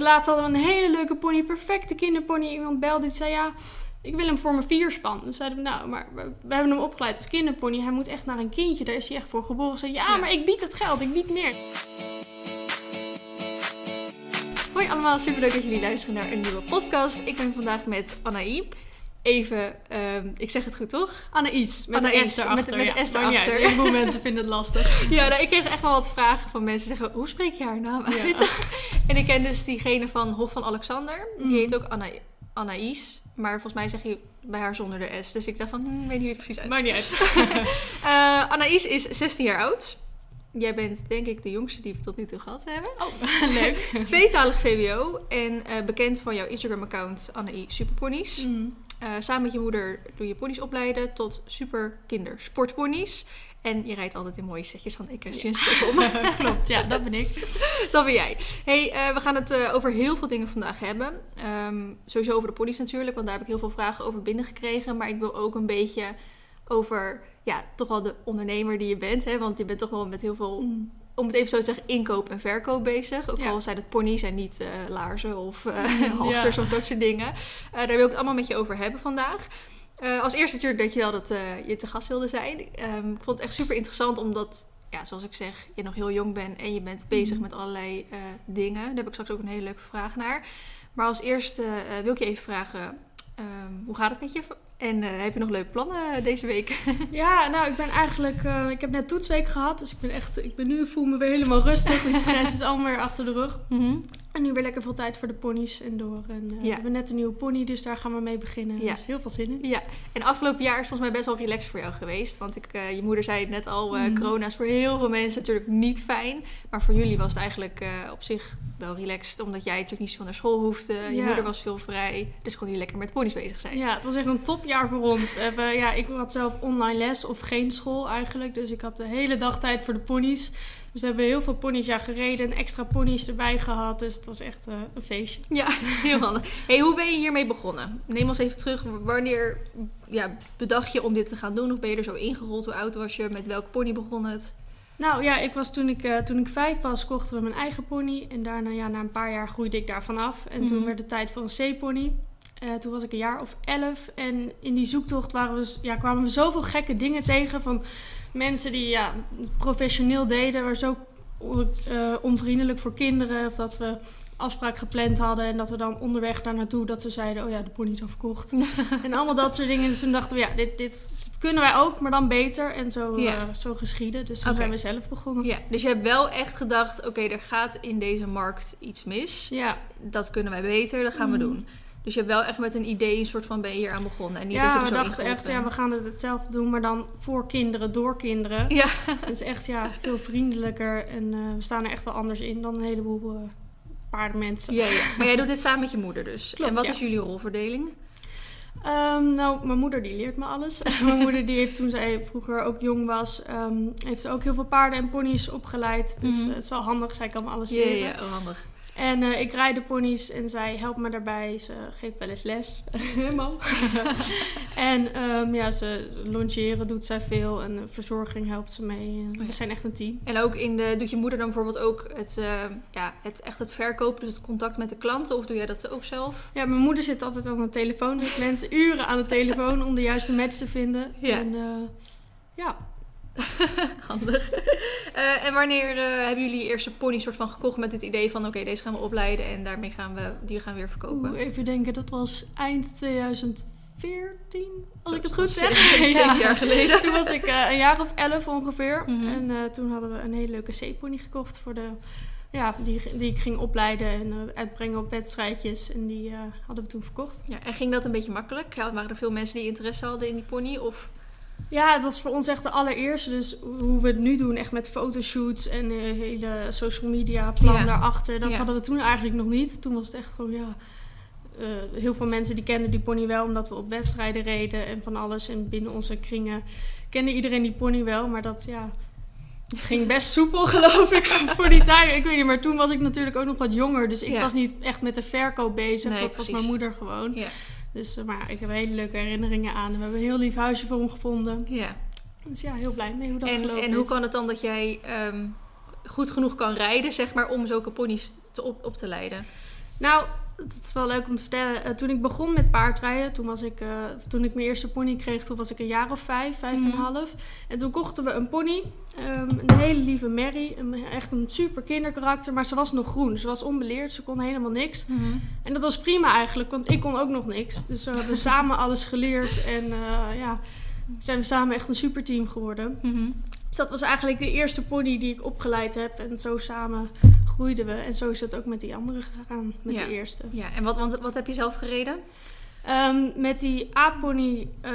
laatst hadden we een hele leuke pony, perfecte kinderpony. Iemand belde die zei ja, ik wil hem voor mijn vierspan. Dus zeiden we, nou, maar we, we hebben hem opgeleid als kinderpony. Hij moet echt naar een kindje, daar is hij echt voor geboren. Zei ja, Ja. maar ik bied het geld, ik bied meer. Hoi allemaal, superleuk dat jullie luisteren naar een nieuwe podcast. Ik ben vandaag met Anaï. Even, ehm, ik zeg het goed toch? Anaïs, met een Anaïs, S erachter. met- met ja, S erachter. Een heleboel mensen vinden het lastig. Ja, nou, ik kreeg echt wel wat vragen van mensen zeggen, hoe spreek je haar naam uit? en ik ken dus diegene van Hof van Alexander. Die Mhm. heet ook Ana Anaïs. Maar volgens mij zeg je bij haar zonder de S. Dus ik dacht van, hm, ik weet niet hoe het precies uit. Maakt niet uit. Eh, Anaïs is 16 jaar oud. Jij bent denk ik de jongste die we tot nu toe gehad hebben. Oh, leuk. Tweetalig VWO en eh, bekend van jouw Instagram-account Anaï Superponies. Mm. Eh, samen met je moeder doe je ponies opleiden tot super kindersportponies. En je rijdt altijd in mooie setjes van Equestrian Stockholm. Klopt, ja, dat ben ik. Dat ben jij. Hey, eh, we gaan het eh, over heel veel dingen vandaag hebben. Ehm, sowieso over de ponies natuurlijk, want daar heb ik heel veel vragen over binnengekregen. Maar ik wil ook een beetje over, ja, toch wel de ondernemer die je bent. Hè? Want je bent toch wel met heel veel, Mm. Om het even zo te zeggen, inkoop en verkoop bezig. Ook Ja. al zijn het ponies en niet eh, laarzen of Mm, halsters ja. of dat soort dingen. Eh, daar wil ik het allemaal met je over hebben vandaag. Als eerste natuurlijk dat je wel dat je te gast wilde zijn. Ehm, ik vond het echt super interessant omdat, ja, zoals ik zeg, je nog heel jong bent en je bent bezig Mhm. met allerlei dingen. Daar heb ik straks ook een hele leuke vraag naar. Maar als eerste wil ik je even vragen, ehm, hoe gaat het met je? En eh, heb je nog leuke plannen deze week? Ja, nou, ik ben eigenlijk... eh, ik heb net toetsweek gehad, dus ik ben echt... Ik ben nu, voel me weer helemaal rustig. Die stress is allemaal weer achter de rug. En nu weer lekker veel tijd voor de ponies en door. En eh, we hebben net een nieuwe pony, dus daar gaan we mee beginnen. Ja. Dus heel veel zin in. Ja, en afgelopen jaar is volgens mij best wel relaxed voor jou geweest. Want ik, eh, je moeder zei het net al, eh, Mhm. corona is voor heel veel mensen natuurlijk niet fijn. Maar voor jullie was het eigenlijk op zich wel relaxed. Omdat jij natuurlijk niet zo naar school hoefde. Je moeder was veel vrij. Dus kon je lekker met ponies bezig zijn. Ja, het was echt een topjaar voor ons. We hebben, ja, ik had zelf online les of geen school eigenlijk. Dus ik had de hele dag tijd voor de ponies. Dus we hebben heel veel ponies ja, gereden en extra ponies erbij gehad. Dus het was echt eh, een feestje. Ja, heel handig. Hey, hoe ben je hiermee begonnen? Neem ons even terug. Wanneer ja, bedacht je om dit te gaan doen? Of ben je er zo ingerold? Hoe oud was je? Met welke pony begon het? Nou ja, ik was toen ik, eh, toen ik vijf was, kochten we mijn eigen pony. En daarna, ja, na een paar jaar groeide ik daarvan af. En toen Mhm. werd het tijd voor een C-pony. Eh, toen was ik een jaar of elf. En in die zoektocht waren we, ja, kwamen we zoveel gekke dingen tegen. Van mensen die ja, het professioneel deden. Maar zo eh, onvriendelijk voor kinderen. Of dat we afspraak gepland hadden. En dat we dan onderweg daar naartoe dat ze zeiden... Oh ja, de pony is al verkocht. en allemaal dat soort dingen. Dus toen dachten we, ja, dit, dit, dit kunnen wij ook. Maar dan beter. En zo, Ja. eh, zo geschieden. Dus toen zijn we zelf begonnen. Ja, dus je hebt wel echt gedacht, oké, er gaat in deze markt iets mis. Ja, Dat kunnen wij beter, dat gaan we Mm. doen. Dus je hebt wel echt met een idee, een soort van ben je hier aan begonnen. En niet dat ja je er we zo dachten echt, ja, we gaan het hetzelfde doen, maar dan voor kinderen, door kinderen. Ja. Het is echt ja, veel vriendelijker en eh, we staan er echt wel anders in dan een heleboel eh, paardenmensen. Ja, ja. Maar jij doet dit samen met je moeder dus. Klopt, en wat ja. is jullie rolverdeling? Ehm, nou, mijn moeder die leert me alles. mijn moeder die heeft toen zij vroeger ook jong was, ehm, heeft ze ook heel veel paarden en ponies opgeleid. Dus Mhm. eh, het is wel handig, zij kan me alles Ja, leren. ja, oh, handig. En eh, ik rijd de ponies en zij helpt me daarbij. Ze geeft wel eens les. Helemaal. en ehm, ja, ze longeren doet zij veel. En de verzorging helpt ze mee. Oh. We zijn echt een team. En ook in de, doet je moeder dan bijvoorbeeld ook het, eh, ja, het, echt het verkopen, dus het contact met de klanten? Of doe jij dat ook zelf? Ja, mijn moeder zit altijd aan de telefoon met mensen. Uren aan de telefoon om de juiste match te vinden. Ja. En eh, ja, Handig. Eh, en wanneer eh, hebben jullie je eerste pony soort van gekocht met het idee van oké, deze gaan we opleiden en daarmee gaan we die gaan we weer verkopen? Oeh, even denken. Dat was eind 2014, als ik het goed zeg. Zeven Ja. jaar geleden. Toen was ik eh, een jaar of elf ongeveer. Mhm. En toen hadden we een hele leuke zeepony gekocht voor de... Ja, die, die ik ging opleiden en uitbrengen op wedstrijdjes. En die hadden we toen verkocht. Ja, en ging dat een beetje makkelijk? Ja, waren er veel mensen die interesse hadden in die pony? Of... Ja, het was voor ons echt de allereerste. Dus hoe we het nu doen, echt met fotoshoots en eh, hele social media plan Ja. daarachter. Dat Ja. hadden we toen eigenlijk nog niet. Toen was het echt gewoon, ja... eh, heel veel mensen die kenden die pony wel omdat we op wedstrijden reden en van alles. En binnen onze kringen kende iedereen die pony wel. Maar dat, ja... Het ging best soepel, geloof ik, voor die tijd. Ik weet niet, maar toen was ik natuurlijk ook nog wat jonger. Dus ik Ja. was niet echt met de verkoop bezig. Nee, dat was mijn moeder gewoon. Ja. Dus eh, maar ik heb hele leuke herinneringen aan. We hebben een heel lief huisje voor hem gevonden. ja. Dus ja, heel blij mee hoe dat En, gelopen en hoe kan het dan dat jij ehm, goed genoeg kan rijden, zeg maar, om zulke ponies te op, op te leiden? Nou, dat is wel leuk om te vertellen. Eh, toen ik begon met paardrijden, toen, was ik, eh, toen ik mijn eerste pony kreeg, toen was ik een jaar of vijf, vijf en een Mhm. half. En toen kochten we een pony, ehm, een hele lieve Mary, een, echt een super kinderkarakter, maar ze was nog groen. Ze was onbeleerd, ze kon helemaal niks. En dat was prima eigenlijk, want ik kon ook nog niks. Dus we hebben samen alles geleerd en eh, ja, zijn we samen echt een superteam geworden. Mhm. Dat was eigenlijk de eerste pony die ik opgeleid heb. En zo samen groeiden we. En zo is het ook met die andere gegaan, met Ja. de eerste. Ja, en wat, wat, wat heb je zelf gereden? Ehm, met die A-pony, eh,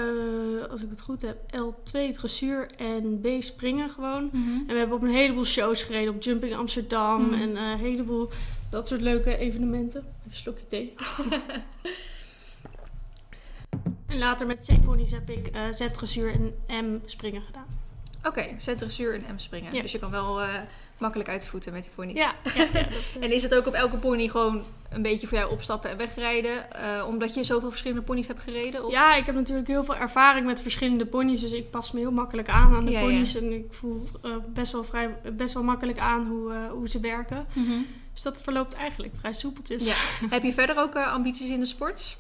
als ik het goed heb, L2 dressuur en B springen gewoon. En we hebben op een heleboel shows gereden. Op Jumping Amsterdam Mhm. en eh, een heleboel dat soort leuke evenementen. Even een slokje thee. en later met C-ponies heb ik eh Z-dressuur en M springen gedaan. Oké, zet dressuur en M springen. Ja. Dus je kan wel eh, makkelijk uit de voeten met die ponies. Ja, ja, ja dat, eh, En is het ook op elke pony gewoon een beetje voor jou opstappen en wegrijden? eh, omdat je zoveel verschillende ponies hebt gereden? Of? Ja, ik heb natuurlijk heel veel ervaring met verschillende ponies. Dus ik pas me heel makkelijk aan aan de ponies. En ik voel best, wel vrij, best wel makkelijk aan hoe, hoe ze werken. Mhm. Dus dat verloopt eigenlijk vrij soepeltjes. Heb je verder ook ambities in de sport?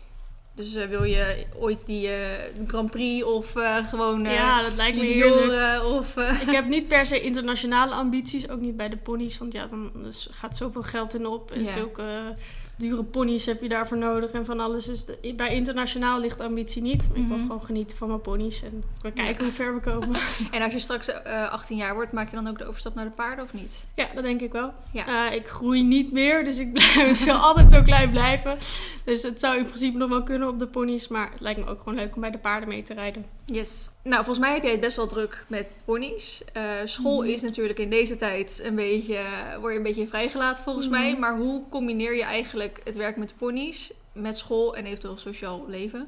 Dus eh, wil je ooit die eh, Grand Prix of eh, gewoon Ja, dat lijkt me junioren? Of, Ik heb niet per se internationale ambities, ook niet bij de ponies. Want ja, dan gaat zoveel geld in op. En Ja. zulke dure ponies heb je daarvoor nodig en van alles. Dus de- bij internationaal ligt de ambitie niet. Maar ik wil Mhm. gewoon genieten van mijn ponies. En we kijken Ja. hoe ver we komen. en als je straks eh 18 jaar wordt, maak je dan ook de overstap naar de paarden of niet? Ja, dat denk ik wel. Ja. Eh, ik groei niet meer, dus ik, blijf, ik zal altijd zo klein blijven. Dus het zou in principe nog wel kunnen op de ponies. Maar het lijkt me ook gewoon leuk om bij de paarden mee te rijden. Yes. Nou, volgens mij heb jij het best wel druk met ponies. Eh, school Mhm. is natuurlijk in deze tijd een beetje, word je een beetje vrijgelaten volgens mij. Mhm. Maar hoe combineer je eigenlijk het werk met ponies met school en eventueel sociaal leven?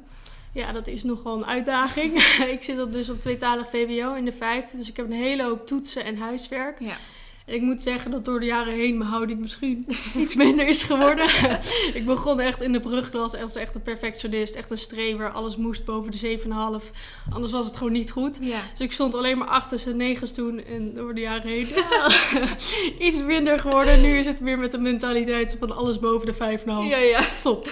Ja, dat is nogal een uitdaging. ik zit dus op tweetalig VWO in de vijfde. Dus ik heb een hele hoop toetsen en huiswerk. Ja. En ik moet zeggen dat door de jaren heen mijn houding misschien iets minder is geworden. ik begon echt in de brugklas als echt een perfectionist. Echt een streber. Alles moest boven de 7,5. Anders was het gewoon niet goed. Ja. Dus ik stond alleen maar achter zijn negens toen. En door de jaren heen ja, iets minder geworden. Nu is het weer met de mentaliteit van alles boven de 5,5. Ja, ja. Top.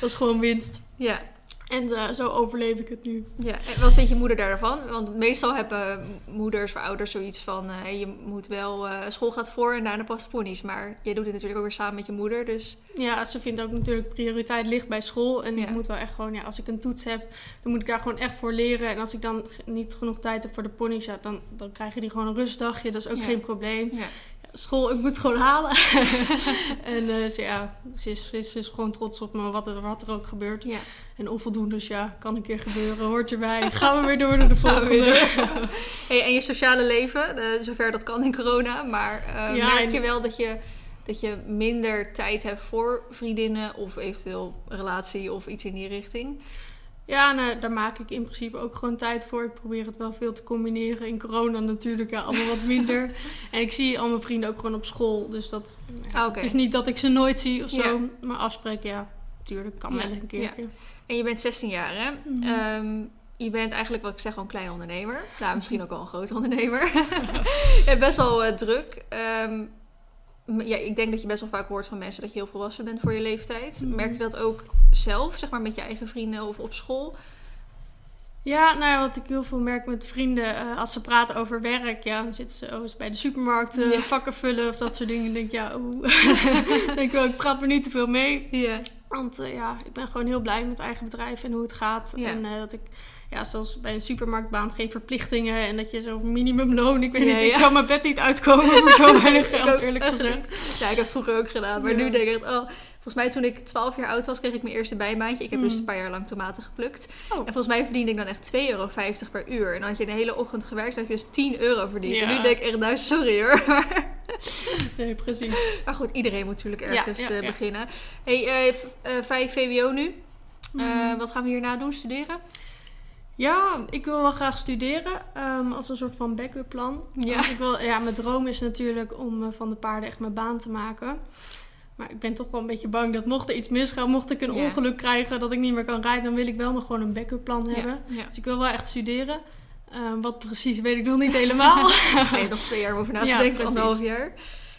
dat is gewoon winst. Ja. En eh, zo overleef ik het nu. ja. En wat vindt je moeder daarvan? Want meestal hebben moeders of ouders zoiets van... eh, je moet wel... eh, school gaat voor en daarna pas de ponies. Maar jij doet het natuurlijk ook weer samen met je moeder. Dus Ja, ze vindt ook natuurlijk prioriteit ligt bij school. En Ja. ik moet wel echt gewoon, ja, als ik een toets heb, dan moet ik daar gewoon echt voor leren. En als ik dan niet genoeg tijd heb voor de ponies, ja, dan, dan krijgen die gewoon een rustdagje. Dat is ook Ja. geen probleem. ja. School, ik moet het gewoon halen. en eh, ze, ja, ze is, ze, is, ze is gewoon trots op me, wat er, wat er ook gebeurt. ja. En onvoldoendes, ja, kan een keer gebeuren, hoort erbij. Gaan we weer door naar de volgende. Hey, en je sociale leven, eh, zover dat kan in corona. Maar eh, Ja, merk je wel dat je, dat je minder tijd hebt voor vriendinnen of eventueel relatie of iets in die richting? Ja, nou, daar maak ik in principe ook gewoon tijd voor. Ik probeer het wel veel te combineren. In corona natuurlijk ja, allemaal wat minder. en ik zie al mijn vrienden ook gewoon op school. Dus dat, ja, Ah, het is niet dat ik ze nooit zie of zo. Ja. Maar afspreken, ja, natuurlijk kan wel een keertje. En je bent 16 jaar, hè? Mhm. Ehm, je bent eigenlijk, wat ik zeg, gewoon een klein ondernemer. Nou, misschien ook wel een groot ondernemer. best wel eh, druk. Ehm, ja, ik denk dat je best wel vaak hoort van mensen dat je heel volwassen bent voor je leeftijd. Mhm. Merk je dat ook zelf, zeg maar, met je eigen vrienden of op school? Ja, nou ja, wat ik heel veel merk met vrienden, eh, als ze praten over werk, ja, dan zitten ze oh, eens bij de supermarkt Ja. vakken vullen of dat soort dingen. Dan denk ik, ja, oeh. denk ik wel, ik praat er niet te veel mee. Ja. Want ja, ik ben gewoon heel blij met het eigen bedrijf en hoe het gaat. Ja. En eh, dat ik, ja, zoals bij een supermarktbaan, geen verplichtingen. En dat je zo'n minimumloon, ik weet niet, ik zou mijn bed niet uitkomen voor zo weinig geld, eerlijk gezegd. Ja, ik heb het vroeger ook gedaan. Maar Ja. nu denk ik oh... Volgens mij toen ik 12 jaar oud was, kreeg ik mijn eerste bijbaantje. Ik heb dus Mm. een paar jaar lang tomaten geplukt. Oh. En volgens mij verdiende ik dan echt 2,50 euro per uur. En dan had je de hele ochtend gewerkt, dan heb je dus 10 euro verdiend. En nu denk ik echt, nou sorry hoor. Nee, precies. maar goed, iedereen moet natuurlijk ergens ja, eh, ja. beginnen. hey, eh, 5 VWO nu. Eh, Mhm. wat gaan we hierna doen? Studeren? Ja, ik wil wel graag studeren ehm, als een soort van backup plan. Ja. Want ik wil, ja, mijn droom is natuurlijk om eh, van de paarden echt mijn baan te maken. Maar ik ben toch wel een beetje bang dat mocht er iets misgaan, mocht ik een Ja. ongeluk krijgen dat ik niet meer kan rijden, dan wil ik wel nog gewoon een backup plan hebben. Ja. Dus ik wil wel echt studeren. Ehm, wat precies weet ik nog niet helemaal. Nee, nog twee jaar over na te denken, anderhalf jaar.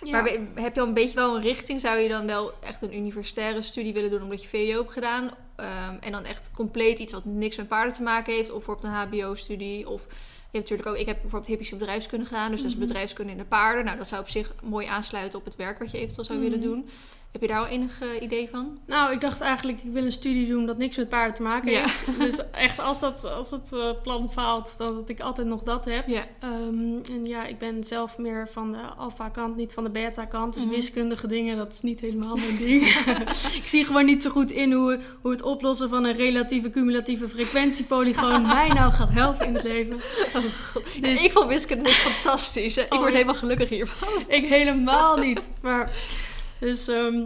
Ja. Maar heb je al een beetje wel een richting? Zou je dan wel echt een universitaire studie willen doen omdat je VWO hebt gedaan? Ehm, en dan echt compleet iets wat niks met paarden te maken heeft? Of bijvoorbeeld een HBO-studie? Of hebt natuurlijk ook, ik heb bijvoorbeeld hippische bedrijfskunde gedaan, dus dat is Mhm. bedrijfskunde in de paarden. Nou, dat zou op zich mooi aansluiten op het werk wat je eventueel zou willen Mhm. doen. Heb je daar al enig eh, idee van? Nou, ik dacht eigenlijk, ik wil een studie doen dat niks met paarden te maken Ja. heeft. Dus echt, als, dat, als het eh, plan faalt, dan dat ik altijd nog dat heb. Ja. Ehm, en ja, ik ben zelf meer van de alfa-kant, niet van de beta-kant. Dus Mhm. wiskundige dingen, dat is niet helemaal mijn ding. ik zie gewoon niet zo goed in hoe, hoe het oplossen van een relatieve cumulatieve frequentiepolygoon mij nou gaat helpen in het leven. Dus- ik vond wiskunde fantastisch. hè. Ik Oh, word ja. helemaal gelukkig hiervan. Ik helemaal niet. Maar, dus ehm,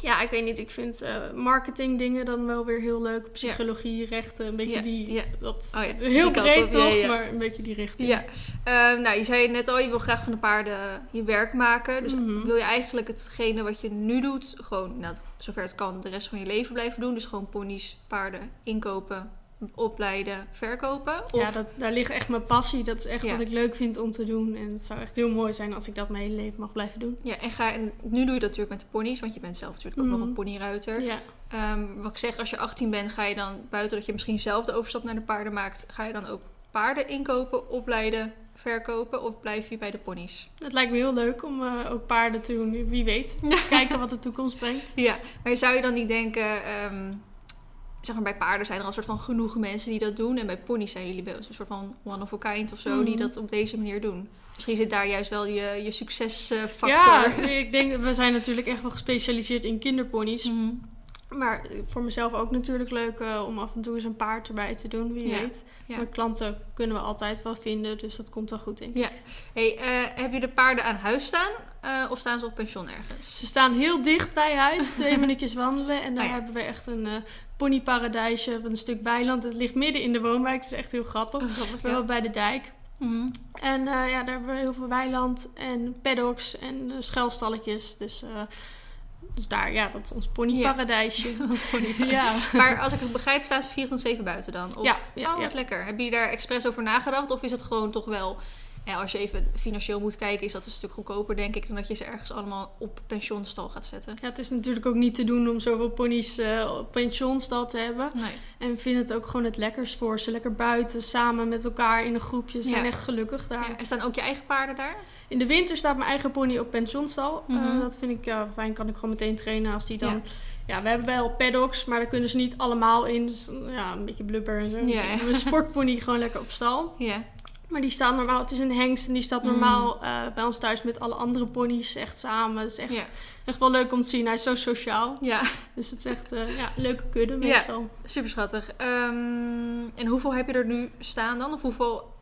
ja, ik weet niet. Ik vind eh marketing dingen dan wel weer heel leuk. Psychologie, rechten, een beetje Ja, die... ja. Dat, Oh heel die breed toch, maar een beetje die richting. Ja, Ehm, nou je zei net al, je wil graag van de paarden je werk maken. Dus Mhm. wil je eigenlijk hetgene wat je nu doet, gewoon nou, zover het kan, de rest van je leven blijven doen. Dus gewoon ponies, paarden inkopen, opleiden, verkopen. Of, Ja, dat, daar ligt echt mijn passie. Dat is echt Ja. wat ik leuk vind om te doen. En het zou echt heel mooi zijn als ik dat mijn hele leven mag blijven doen. ja, en, ga, en nu doe je dat natuurlijk met de ponies, want je bent zelf natuurlijk ook Mhm. nog een ponyruiter. Ja. Ehm, wat ik zeg, als je 18 bent, ga je dan buiten dat je misschien zelf de overstap naar de paarden maakt, ga je dan ook paarden inkopen, opleiden, verkopen of blijf je bij de ponies? Het lijkt me heel leuk om eh, ook paarden te doen. Wie weet. Kijken wat de toekomst brengt. Ja, maar zou je dan niet denken, ehm, zeg maar bij paarden zijn er al een soort van genoeg mensen die dat doen en bij ponies zijn jullie wel een soort van one of a kind of zo die Mhm. dat op deze manier doen. Misschien zit daar juist wel je, je succesfactor. Ja, ik denk, we zijn natuurlijk echt wel gespecialiseerd in kinderponies. Mhm. Maar voor mezelf ook natuurlijk leuk eh, om af en toe eens een paard erbij te doen, wie Ja, weet. ja. Maar klanten kunnen we altijd wel vinden, dus dat komt wel goed in. Ja. Hey, eh, heb je de paarden aan huis staan eh, of staan ze op pension ergens? Ze staan heel dicht bij huis, twee minuutjes wandelen. En daar Oh ja. hebben we echt een ponyparadijsje van een stuk weiland. Het ligt midden in de woonwijk, het is echt heel grappig. Wel bij de dijk. Mhm. En eh, ja, daar hebben we heel veel weiland en paddocks en eh, schuilstalletjes. Dus, eh, dus daar, ja, dat is ons ponyparadijsje. ja. Maar als ik het begrijp, staan ze 24-7 buiten dan? Of, Ja, ja, oh, wat ja. lekker. Heb je daar expres over nagedacht? Of is het gewoon toch wel... Ja, als je even financieel moet kijken, is dat een stuk goedkoper, denk ik, dan dat je ze ergens allemaal op pensionstal gaat zetten. Ja, het is natuurlijk ook niet te doen om zoveel ponies eh, op pensionstal te hebben. Nee. En we vinden het ook gewoon het lekkers voor ze. Lekker buiten, samen met elkaar in een groepje. Ze zijn Ja. echt gelukkig daar. Ja, en staan ook je eigen paarden daar? In de winter staat mijn eigen pony op pensionstal. Eh, Mhm. dat vind ik ja, fijn. Kan ik gewoon meteen trainen als die dan... Ja. Ja. we hebben wel paddocks, maar daar kunnen ze niet allemaal in. Dus ja, een beetje blubber en zo. Ja, We ja. hebben een sportpony gewoon lekker op stal. Ja. Maar die staat normaal... Het is een hengst en die staat Mm. normaal eh, bij ons thuis met alle andere ponies. Echt samen. Het is echt, Ja. echt wel leuk om te zien. Hij is zo sociaal. ja, Dus het is echt eh, ja, leuke kudde Ja. meestal. super schattig. Ehm, en hoeveel heb je er nu staan dan? Of hoeveel,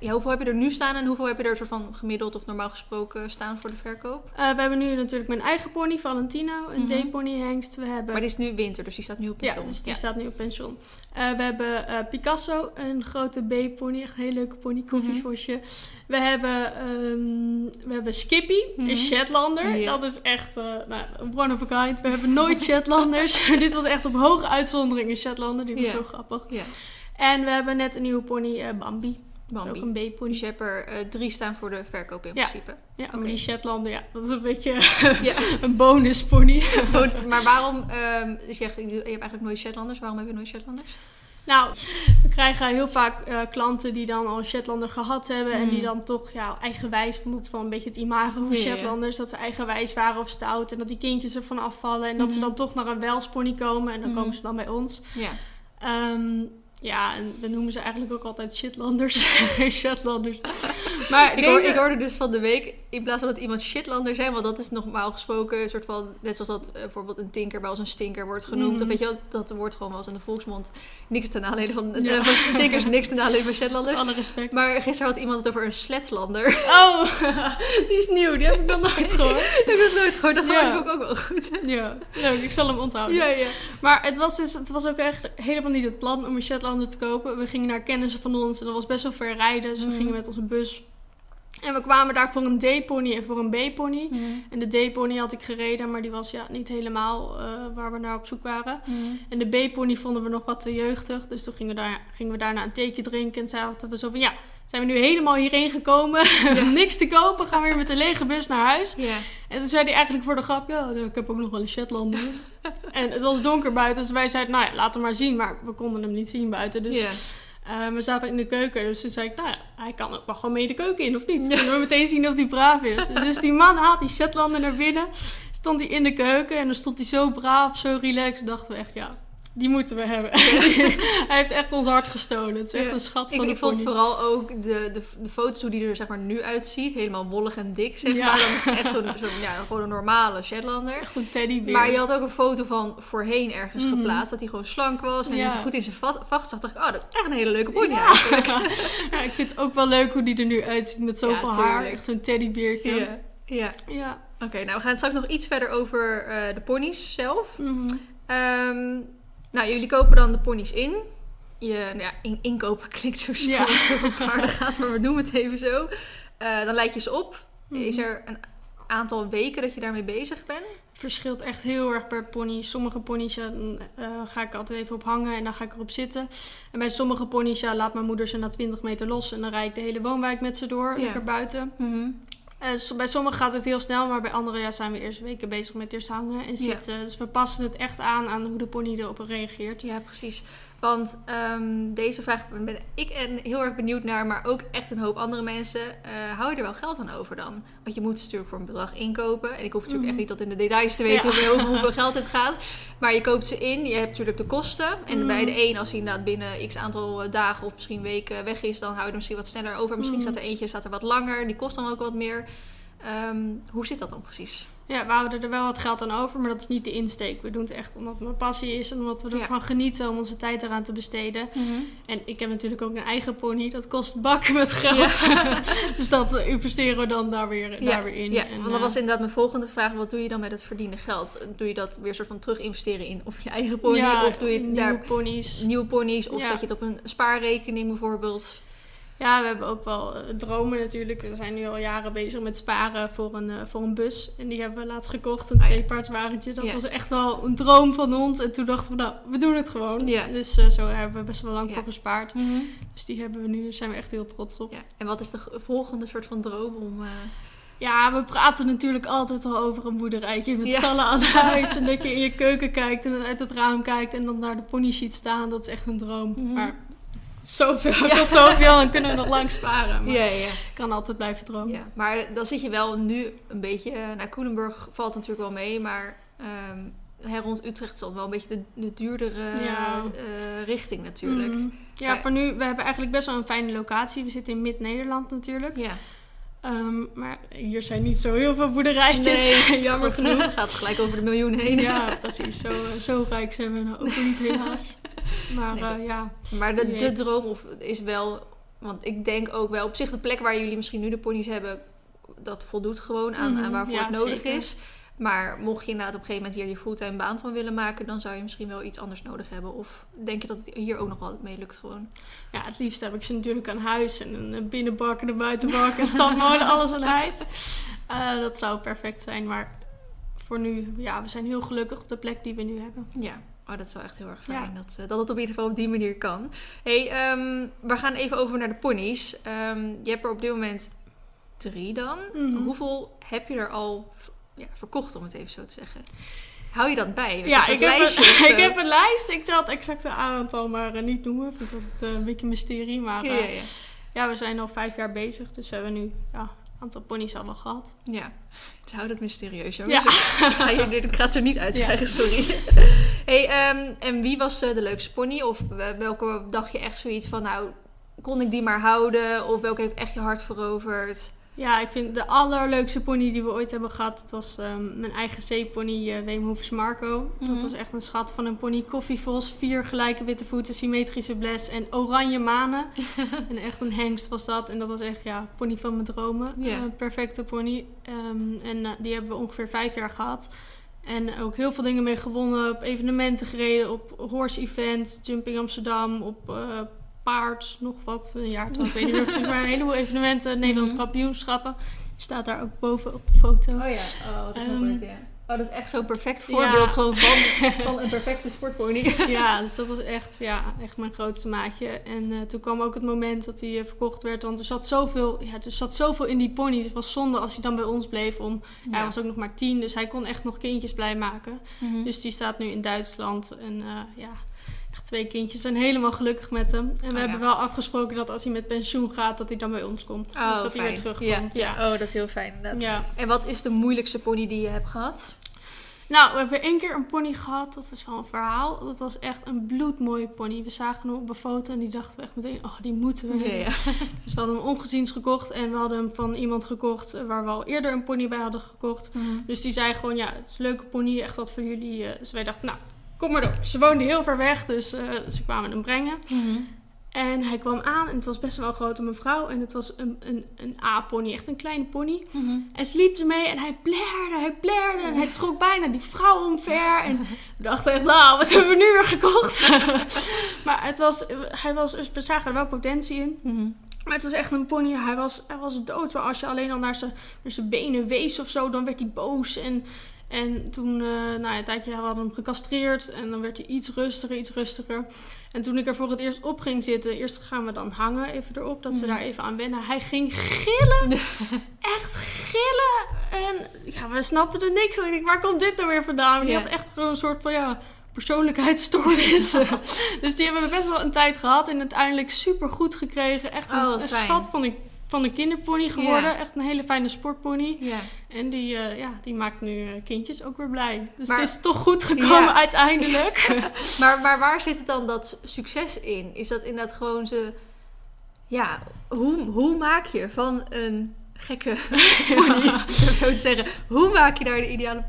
ja, hoeveel heb je er nu staan en hoeveel heb je er soort van gemiddeld of normaal gesproken staan voor de verkoop? Eh, we hebben nu natuurlijk mijn eigen pony, Valentino. Een Mhm. D-pony hengst. We hebben... Maar die is nu winter, dus die staat nu op Ja, pensioen. dus die staat nu op pensioen. Eh, we hebben eh, Picasso, een grote B-pony, echt een hele leuke pony, Mhm. koffievosje. We hebben, ehm, we hebben Skippy, Mhm. een Shetlander. Ja. Dat is echt nou, one of a kind. We hebben nooit Shetlanders. Dit was echt op hoge uitzondering een Shetlander, die was Ja. zo grappig. Ja, En we hebben net een nieuwe pony, eh, Bambi. Ook een B-pony. Dus je hebt er eh, drie staan voor de verkoop in Ja. principe. Ja, Oké. maar die Shetlander, ja, dat is een beetje Ja. een bonuspony. Goed, maar waarom, ehm dus je, je hebt eigenlijk nooit Shetlanders, waarom heb je nooit Shetlanders? Nou, we krijgen heel vaak eh, klanten die dan al een Shetlander gehad hebben. En die Mm. dan toch ja, eigenwijs, want dat is wel een beetje het imago van. Shetlanders. Dat ze eigenwijs waren of stout. En dat die kindjes ervan afvallen. En dat ze Mhm. dan toch naar een welspony komen. En dan Mhm. komen ze dan bij ons. Ja. Ehm, ja, en dan noemen ze eigenlijk ook altijd Shetlanders. Shetlanders. Maar Ik, hoor, deze... ik hoorde dus van de week, in plaats van dat iemand Shetlander zijn, want dat is normaal gesproken een soort van, net zoals dat eh, bijvoorbeeld een tinker wel als een stinker wordt genoemd. Dan weet je wel, dat wordt gewoon wel eens in de volksmond niks ten nadele van, Ja. eh, van tinkers, niks ten nadele van Shetlanders. Alle respect. Maar gisteren had iemand het over een sletlander. Oh, die is nieuw. Die heb ik nog nooit gehoord. ik heb het nooit gehoord, dat Ja. vond ik ook wel goed. Ja, leuk. Ik zal hem onthouden. Ja, ja. Maar het was dus, het was ook echt helemaal niet het plan om een Shetlander te kopen. We gingen naar kennissen van ons en dat was best wel ver rijden. Dus we Mhm. gingen met onze bus. En we kwamen daar voor een D-pony en voor een B-pony. En de D-pony had ik gereden, maar die was ja niet helemaal eh, waar we naar op zoek waren. En de B-pony vonden we nog wat te jeugdig. Dus toen gingen we, daar, gingen we daarna een theetje drinken. En zaten we zo van, ja, zijn we nu helemaal hierheen gekomen. Niks te kopen, gaan we weer met een lege bus naar huis. Ja. En toen zei hij eigenlijk voor de grap, ja, ik heb ook nog wel een Shetlander. en het was donker buiten, dus wij zeiden, nou ja, laat hem maar zien. Maar we konden hem niet zien buiten, dus... Ja. Eh, we zaten in de keuken, dus toen zei ik, nou ja, hij kan ook wel gewoon mee de keuken in, of niet? Dan kunnen we meteen zien of hij braaf is. dus die man haalt die Shetlander naar binnen, stond hij in de keuken en dan stond hij zo braaf, zo relaxed. Dachten we echt, ja, die moeten we hebben. hij heeft echt ons hart gestolen. Het is echt een schat Ik, van ik de vond vooral ook de, de, de foto's hoe die er zeg maar nu uitziet. Helemaal wollig en dik, zeg maar. Dan is het echt zo'n zo, ja, gewoon een normale Shetlander. Echt een teddybeer. Maar je had ook een foto van voorheen ergens Mhm. geplaatst. Dat hij gewoon slank was en hij goed in zijn va- vacht zat. dacht ik, oh, dat is echt een hele leuke pony Ja. eigenlijk. ja, ik vind het ook wel leuk hoe die er nu uitziet met zoveel haar. Echt zo'n teddybeertje. Ja. ja. Oké, nou we gaan straks nog iets verder over eh, de ponies zelf. Ehm, nou, jullie kopen dan de ponies in. Je, nou ja, in, inkopen klinkt zo stom Ja. over paarden gaat, maar we noemen het even zo. Eh, dan leid je ze op. Mhm. Is er een aantal weken dat je daarmee bezig bent? verschilt echt heel erg per pony. Sommige ponies ja, dan, eh, ga ik altijd even op hangen en dan ga ik erop zitten. En bij sommige ponies ja, laat mijn moeder ze na 20 meter los en dan rijd ik de hele woonwijk met ze door, Ja. lekker buiten. Eh, so- bij sommigen gaat het heel snel, maar bij anderen ja, zijn we eerst weken bezig met eerst hangen en zitten. Dus we passen het echt aan aan hoe de pony erop reageert. Ja, precies. Want ehm, deze vraag ben ik en heel erg benieuwd naar, maar ook echt een hoop andere mensen. Eh, hou je er wel geld aan over dan? Want je moet ze natuurlijk voor een bedrag inkopen. En ik hoef natuurlijk echt niet tot in de details te weten Ja. hoeveel, hoeveel geld het gaat. Maar je koopt ze in, je hebt natuurlijk de kosten. En Mhm. bij de een, als hij inderdaad binnen x aantal eh, dagen of misschien weken weg is, dan hou je er misschien wat sneller over. Misschien Mhm. staat er eentje staat er wat langer, die kost dan ook wat meer. Ehm, hoe zit dat dan precies? Ja, we houden er wel wat geld aan over, maar dat is niet de insteek. We doen het echt omdat het mijn passie is en omdat we Ja. ervan genieten om onze tijd eraan te besteden. En ik heb natuurlijk ook een eigen pony. Dat kost bakken met geld. dus dat eh, investeren we dan daar weer, Ja, daar weer in. Ja, En, want dat eh, was inderdaad mijn volgende vraag. Wat doe je dan met het verdiende geld? Doe je dat weer soort van terug investeren in of je eigen pony? ja, of doe je nieuwe daar ponies. nieuwe ponies? Of zet je het op een spaarrekening bijvoorbeeld? Ja, we hebben ook wel eh, dromen natuurlijk. We zijn nu al jaren bezig met sparen voor een, eh, voor een bus. En die hebben we laatst gekocht, een Ah, ja. tweepaardswagentje. Dat Ja. was echt wel een droom van ons. En toen dachten we, nou, we doen het gewoon. Ja. Dus eh, zo hebben we best wel lang Ja. voor gespaard. Dus die hebben we nu, daar zijn we echt heel trots op. Ja. En wat is de volgende soort van droom om... Ja, we praten natuurlijk altijd al over een boerderijtje met stallen aan huis. En dat je in je keuken kijkt en uit het raam kijkt en dan naar de pony ziet staan. Dat is echt een droom. Mhm. Maar zoveel, Ja. zoveel, dan kunnen we nog lang sparen. Maar Ja, ik ja. kan altijd blijven dromen. ja. Maar dan zit je wel nu een beetje... eh, naar Koelenburg valt natuurlijk wel mee, maar... ehm, hè, rond Utrecht is dat wel een beetje de, de duurdere Ja. eh, richting natuurlijk. Mhm. Ja, Maar- voor nu, we hebben eigenlijk best wel een fijne locatie. We zitten in Mid-Nederland natuurlijk. Ja. Ehm, maar hier zijn niet zo heel veel boerderijtjes. Jammer Goed, genoeg. Gaat gelijk over de miljoen heen. Ja, precies. Zo, zo rijk zijn we nou ook niet helaas. Maar Nee, eh, ja, Maar de, de droom of, is wel... Want ik denk ook wel... Op zich de plek waar jullie misschien nu de ponies hebben... Dat voldoet gewoon aan, Mhm, aan waarvoor ja, het nodig zeker. is. Maar mocht je inderdaad op een gegeven moment hier je fulltime baan van willen maken... Dan zou je misschien wel iets anders nodig hebben. Of denk je dat het hier ook nog wel mee lukt gewoon? Ja, het liefst heb ik ze natuurlijk aan huis. En een binnenbak en een buitenbak. En stapmolen, alles aan huis. Eh, dat zou perfect zijn. Maar voor nu, ja, we zijn heel gelukkig op de plek die we nu hebben. Ja. Oh, dat is wel echt heel erg fijn. Ja. Dat, eh, dat het op ieder geval op die manier kan. hey, ehm, we gaan even over naar de ponies. Ehm, je hebt er op dit moment drie dan. Mhm. Hoeveel heb je er al ja, verkocht, om het even zo te zeggen? Hou je dat bij? Ja, ik heb, een, ik heb een lijst. Ik zal het exacte aantal maar eh, niet noemen. Vind ik altijd eh, een beetje mysterie. Maar Ja, ja, ja. we zijn al vijf jaar bezig. Dus we hebben nu ja, aantal ponies al wel gehad. Ja, het houdt het mysterieus, Ja. jongens. Ik, ga je, dit- ik ga het er niet uit Ja. krijgen, sorry. hey, ehm, en wie was eh, de leukste pony? Of eh, welke dacht je echt zoiets van, nou, kon ik die maar houden? Of welke heeft echt je hart veroverd? Ja, ik vind de allerleukste pony die we ooit hebben gehad. Het was ehm, mijn eigen zeepony, eh Weemhoefs Marco. Mhm. Dat was echt een schat van een pony. Koffievos, vier gelijke witte voeten, symmetrische bles en oranje manen. en echt een hengst was dat. En dat was echt, ja, pony van mijn dromen. Een perfecte pony. Ehm, en eh, die hebben we ongeveer vijf jaar gehad. En ook heel veel dingen mee gewonnen. Op evenementen gereden, op horse event, Jumping Amsterdam, op eh, paard, nog wat. Een jaar ik weet niet meer precies, maar een heleboel evenementen. Nederlands Mhm. kampioenschappen. Staat daar ook boven op de foto. Oh ja, oh, wat Ehm, ja. Oh, dat is echt zo'n perfect voorbeeld Ja. gewoon van, van een perfecte sportpony. Ja, dus dat was echt, ja, echt mijn grootste maatje. En eh, toen kwam ook het moment dat hij eh, verkocht werd. Want er zat zoveel, ja, er zat zoveel in die ponies. Het was zonde als hij dan bij ons bleef. Om, ja. Hij was ook nog maar tien, dus hij kon echt nog kindjes blij maken. Mhm. Dus die staat nu in Duitsland. En eh, ja, echt twee kindjes zijn helemaal gelukkig met hem. En we Oh, hebben ja. wel afgesproken dat als hij met pensioen gaat, dat hij dan bij ons komt. dus dat hij weer terugkomt. Ja, ja. Oh, dat is heel fijn inderdaad. ja. En wat is de moeilijkste pony die je hebt gehad? Nou, we hebben één keer een pony gehad. Dat is wel een verhaal. Dat was echt een bloedmooie pony. We zagen hem op een foto en die dachten we echt meteen... Oh, die moeten we hebben. ja. Dus we hadden hem ongeziens gekocht. En we hadden hem van iemand gekocht waar we al eerder een pony bij hadden gekocht. Mhm. Dus die zei gewoon, ja, het is een leuke pony. Echt wat voor jullie. eh. Dus wij dachten, nou, kom maar door. Ze woonde heel ver weg, dus eh, ze kwamen hem brengen. Mhm. En hij kwam aan en het was best wel een grote mevrouw. En het was een, een, een A-pony, echt een kleine pony. Mhm. En ze liep ermee en hij blerde, hij blerde. En hij trok bijna die vrouw omver. En we dachten echt, nou, wat hebben we nu weer gekocht? maar het was, hij was, we zagen er wel potentie in. Mhm. Maar het was echt een pony. Hij was, hij was dood. Maar als je alleen al naar zijn, naar zijn benen wees of zo, dan werd hij boos. En, en toen, eh nou ja, een tijdje hadden we hem gecastreerd. En dan werd hij iets rustiger, iets rustiger. En toen ik er voor het eerst op ging zitten, eerst gaan we dan hangen even erop, dat ze Mhm. daar even aan wennen. Hij ging gillen. echt gillen. En ja, we snapten er niks van. Ik denk, waar komt dit nou weer vandaan? Die had echt gewoon een soort van, ja, persoonlijkheidsstoornis. dus die hebben we best wel een tijd gehad. En uiteindelijk super goed gekregen. Echt een, Oh, een fijn. schat van een, van een kinderpony geworden. Ja. Echt een hele fijne sportpony. Ja. En die, eh, ja, die maakt nu eh, kindjes ook weer blij. Dus Maar- het is toch goed gekomen Ja. uiteindelijk. Maar, maar waar zit het dan dat succes in? Is dat inderdaad gewoon ze... Ja, hoe, hoe maak je van een gekke pony, zo te zeggen... Hoe maak je daar de ideale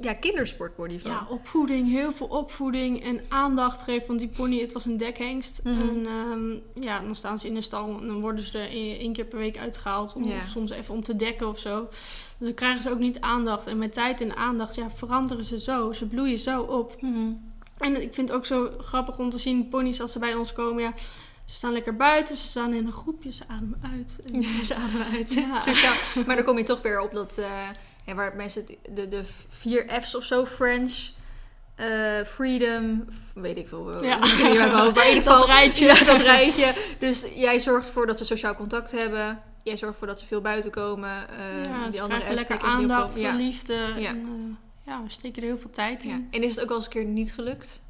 ja, kindersportpony van? Ja, opvoeding, heel veel opvoeding en aandacht geven. Want die pony, het was een dekhengst. Mhm. En ehm, ja, dan staan ze in de stal en dan worden ze er één keer per week uitgehaald. Om, Ja. Soms even om te dekken of zo. Dus dan krijgen ze ook niet aandacht. En met tijd en aandacht, ja, veranderen ze zo. Ze bloeien zo op. Mhm. En ik vind het ook zo grappig om te zien, ponies als ze bij ons komen, ja... Ze staan lekker buiten, ze staan in een groepje, ze ademen uit. En- Ja, ze ademen uit. Ja. Maar dan kom je toch weer op dat... eh, ja, waar mensen de, de vier F's of zo... Friends, eh, freedom... Weet ik veel. Ja. uit mijn hoofd, maar in ieder Dat rijtje. Ja, dat rijtje. Dus jij zorgt ervoor dat ze sociaal contact hebben. Jij zorgt ervoor dat ze veel buiten komen. eh, ja, die andere lekker aandacht, veel- ja. liefde. Ja. En, eh, ja, we steken er heel veel tijd in. Ja. En is het ook wel eens een keer niet gelukt?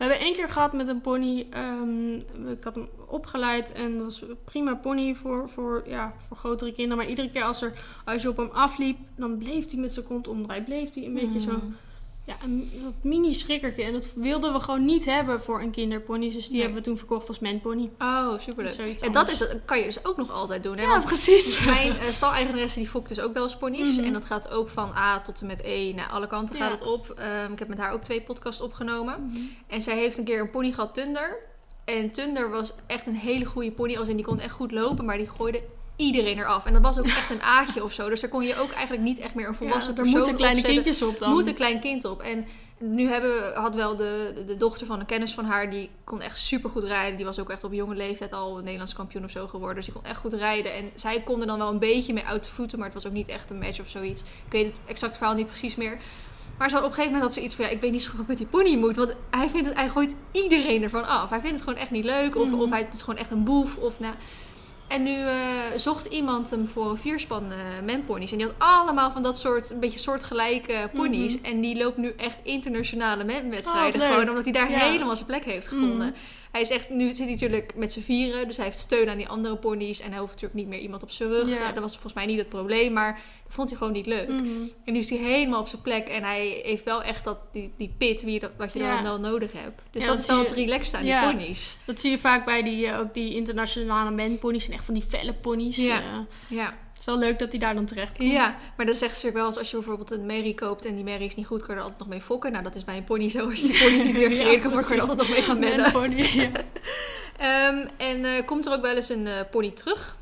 We hebben één keer gehad met een pony. ehm, ik had hem opgeleid en dat was een prima pony voor, voor, ja, voor grotere kinderen. Maar iedere keer als, er, als je op hem afliep, dan bleef hij met zijn kont omdraaien. Bleef hij een beetje zo, Mm. Ja, een dat mini schrikkertje. En dat wilden we gewoon niet hebben voor een kinderpony. Dus die Nee. hebben we toen verkocht als manpony. Oh, superleuk. En dat, is, dat kan je dus ook nog altijd doen. Hè? Ja, Want precies. mijn uh, staleigenaresse die fokt dus ook wel eens ponies. Mhm. En dat gaat ook van A tot en met E. Naar alle kanten Ja. gaat het op. Ehm, ik heb met haar ook twee podcasts opgenomen. Mhm. En zij heeft een keer een pony gehad, Thunder. En Thunder was echt een hele goede pony. Als in die kon echt goed lopen, maar die gooide iedereen eraf. En dat was ook echt een aatje of zo. Dus daar kon je ook eigenlijk niet echt meer een volwassen ja, er moeten kleine opzetten. kindjes op dan. moet een klein kind op. En nu hebben we, had wel de, de, dochter van een kennis van haar, die kon echt super goed rijden. Die was ook echt op jonge leeftijd al een Nederlands kampioen of zo geworden. Dus die kon echt goed rijden. En zij kon er dan wel een beetje mee uit de voeten, maar het was ook niet echt een match of zoiets. Ik weet het exact verhaal niet precies meer. Maar ze had op een gegeven moment had ze iets van, ja, ik weet niet zo goed met die pony moet. Want hij vindt het, hij gooit iedereen ervan af. Hij vindt het gewoon echt niet leuk. Of, Mhm. of hij het is gewoon echt een boef. Of nou... En nu eh, zocht iemand hem voor een vierspan eh manponies. En die had allemaal van dat soort, een beetje soortgelijke ponies. Mhm. En die loopt nu echt internationale Oh, manwedstrijden. wat leuk. gewoon omdat hij daar Ja. helemaal zijn plek heeft gevonden. Mhm. Hij is echt, nu zit hij natuurlijk met z'n vieren. Dus hij heeft steun aan die andere ponies. En hij hoeft natuurlijk niet meer iemand op zijn rug. Ja. Dat was volgens mij niet het probleem. Maar dat vond hij gewoon niet leuk. Mhm. En nu is hij helemaal op zijn plek. En hij heeft wel echt dat, die, die pit wie dat, wat je Ja. dan wel nodig hebt. Dus Ja, dat dat is wel het relaxed aan die ponies. Dat zie je vaak bij die, eh, ook die internationale manponies. En echt van die felle ponies. Ja. Eh, Ja. Het is wel leuk dat hij daar dan terecht komt. ja, maar dat zeggen ze ook wel eens als je bijvoorbeeld een merrie koopt en die merrie is niet goed, kan je er altijd nog mee fokken. Nou, dat is bij een pony zo. Als die pony niet meer Ja, gereden kan kan je er altijd nog mee gaan mennen. Ja. Ehm, en eh, komt er ook wel eens een eh, pony terug?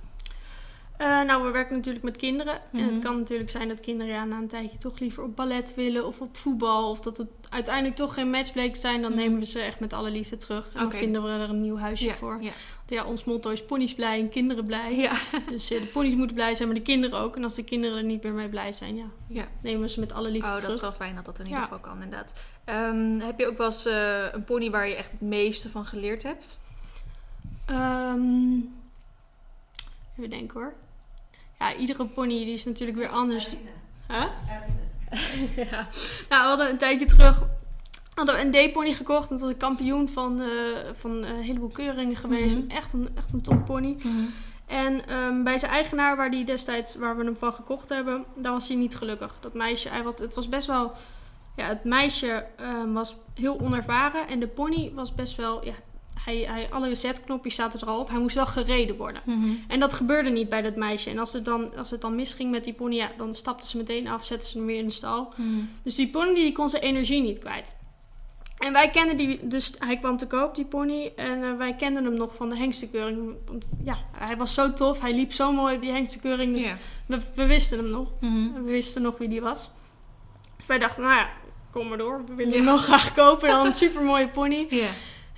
Eh, nou, we werken natuurlijk met kinderen. En het Mhm. kan natuurlijk zijn dat kinderen ja, na een tijdje toch liever op ballet willen of op voetbal. Of dat het uiteindelijk toch geen match bleek zijn. Dan Mhm. nemen we ze echt met alle liefde terug. En dan vinden we er een nieuw huisje Ja, voor. ja. Ja, ons motto is ponies blij en kinderen blij. Ja. Dus eh, de ponies moeten blij zijn, maar de kinderen ook. En als de kinderen er niet meer mee blij zijn, ja, nemen we ze met alle liefde Oh, dat terug. is wel fijn dat dat in ieder geval kan, inderdaad. Ehm, heb je ook wel eens eh, een pony waar je echt het meeste van geleerd hebt? Ehm, even denken hoor. Ja, iedere pony die is natuurlijk weer anders. Huh? ja. Nou, we hadden een tijdje terug hadden we een D-pony gekocht. En dat was een kampioen van, eh, van een heleboel keuringen geweest. Mhm. Echt een, echt een toppony. En ehm, bij zijn eigenaar, waar, die destijds, waar we hem van gekocht hebben, daar was hij niet gelukkig. Dat meisje, hij was, het was best wel... Ja, het meisje ehm, was heel onervaren. En de pony was best wel... Ja, hij, hij, alle zetknopjes zaten er al op. Hij moest wel gereden worden. Mhm. En dat gebeurde niet bij dat meisje. En als het dan, als het dan misging met die pony, ja, dan stapte ze meteen af, zette ze hem weer in de stal. Mhm. Dus die pony die kon zijn energie niet kwijt. En wij kenden die, dus hij kwam te koop, die pony. En eh, wij kenden hem nog van de hengstenkeuring. Want ja, hij was zo tof, hij liep zo mooi op die hengstenkeuring. Dus we, we wisten hem nog. Mhm. We wisten nog wie die was. Dus wij dachten, nou ja, kom maar door. We willen Ja. hem wel graag kopen. Dan een super mooie pony. Ja.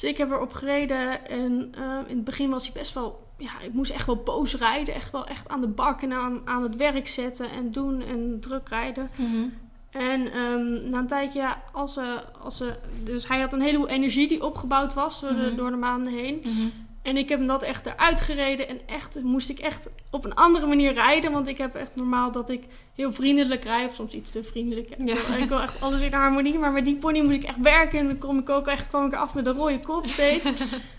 Dus ik heb erop gereden en eh, in het begin was hij best wel... Ja, ik moest echt wel boos rijden. Echt wel echt aan de bak en aan, aan het werk zetten en doen en druk rijden. Mhm. En ehm, na een tijdje, ja, als ze, als ze... Dus hij had een heleboel energie die opgebouwd was door, de, Mhm. door de maanden heen. Mhm. En ik heb hem dat echt eruit gereden. En echt moest ik echt op een andere manier rijden. Want ik heb echt normaal dat ik heel vriendelijk rijd. Of soms iets te vriendelijk. Ik, wil, ik wil echt alles in harmonie. Maar met die pony moest ik echt werken. En dan kom ik ook echt, kwam ik eraf met een rode kop steeds.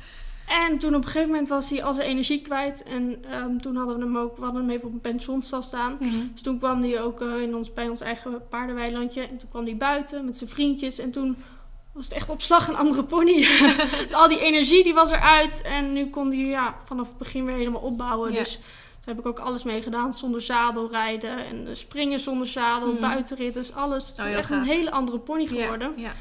en toen op een gegeven moment was hij al zijn energie kwijt. En ehm, toen hadden we hem ook, we hadden hem even op een pensionstal staan. Mhm. Dus toen kwam hij ook eh, in ons, bij ons eigen paardenweilandje. En toen kwam hij buiten met zijn vriendjes. En toen was het echt op slag een andere pony. Al die energie die was eruit. En nu kon hij ja, vanaf het begin weer helemaal opbouwen. Ja. Dus daar heb ik ook alles mee gedaan. Zonder zadel rijden. En springen zonder zadel. Mhm. buitenritten. Dus alles. Het Oh, is echt gaaf. een hele andere pony geworden. Ja.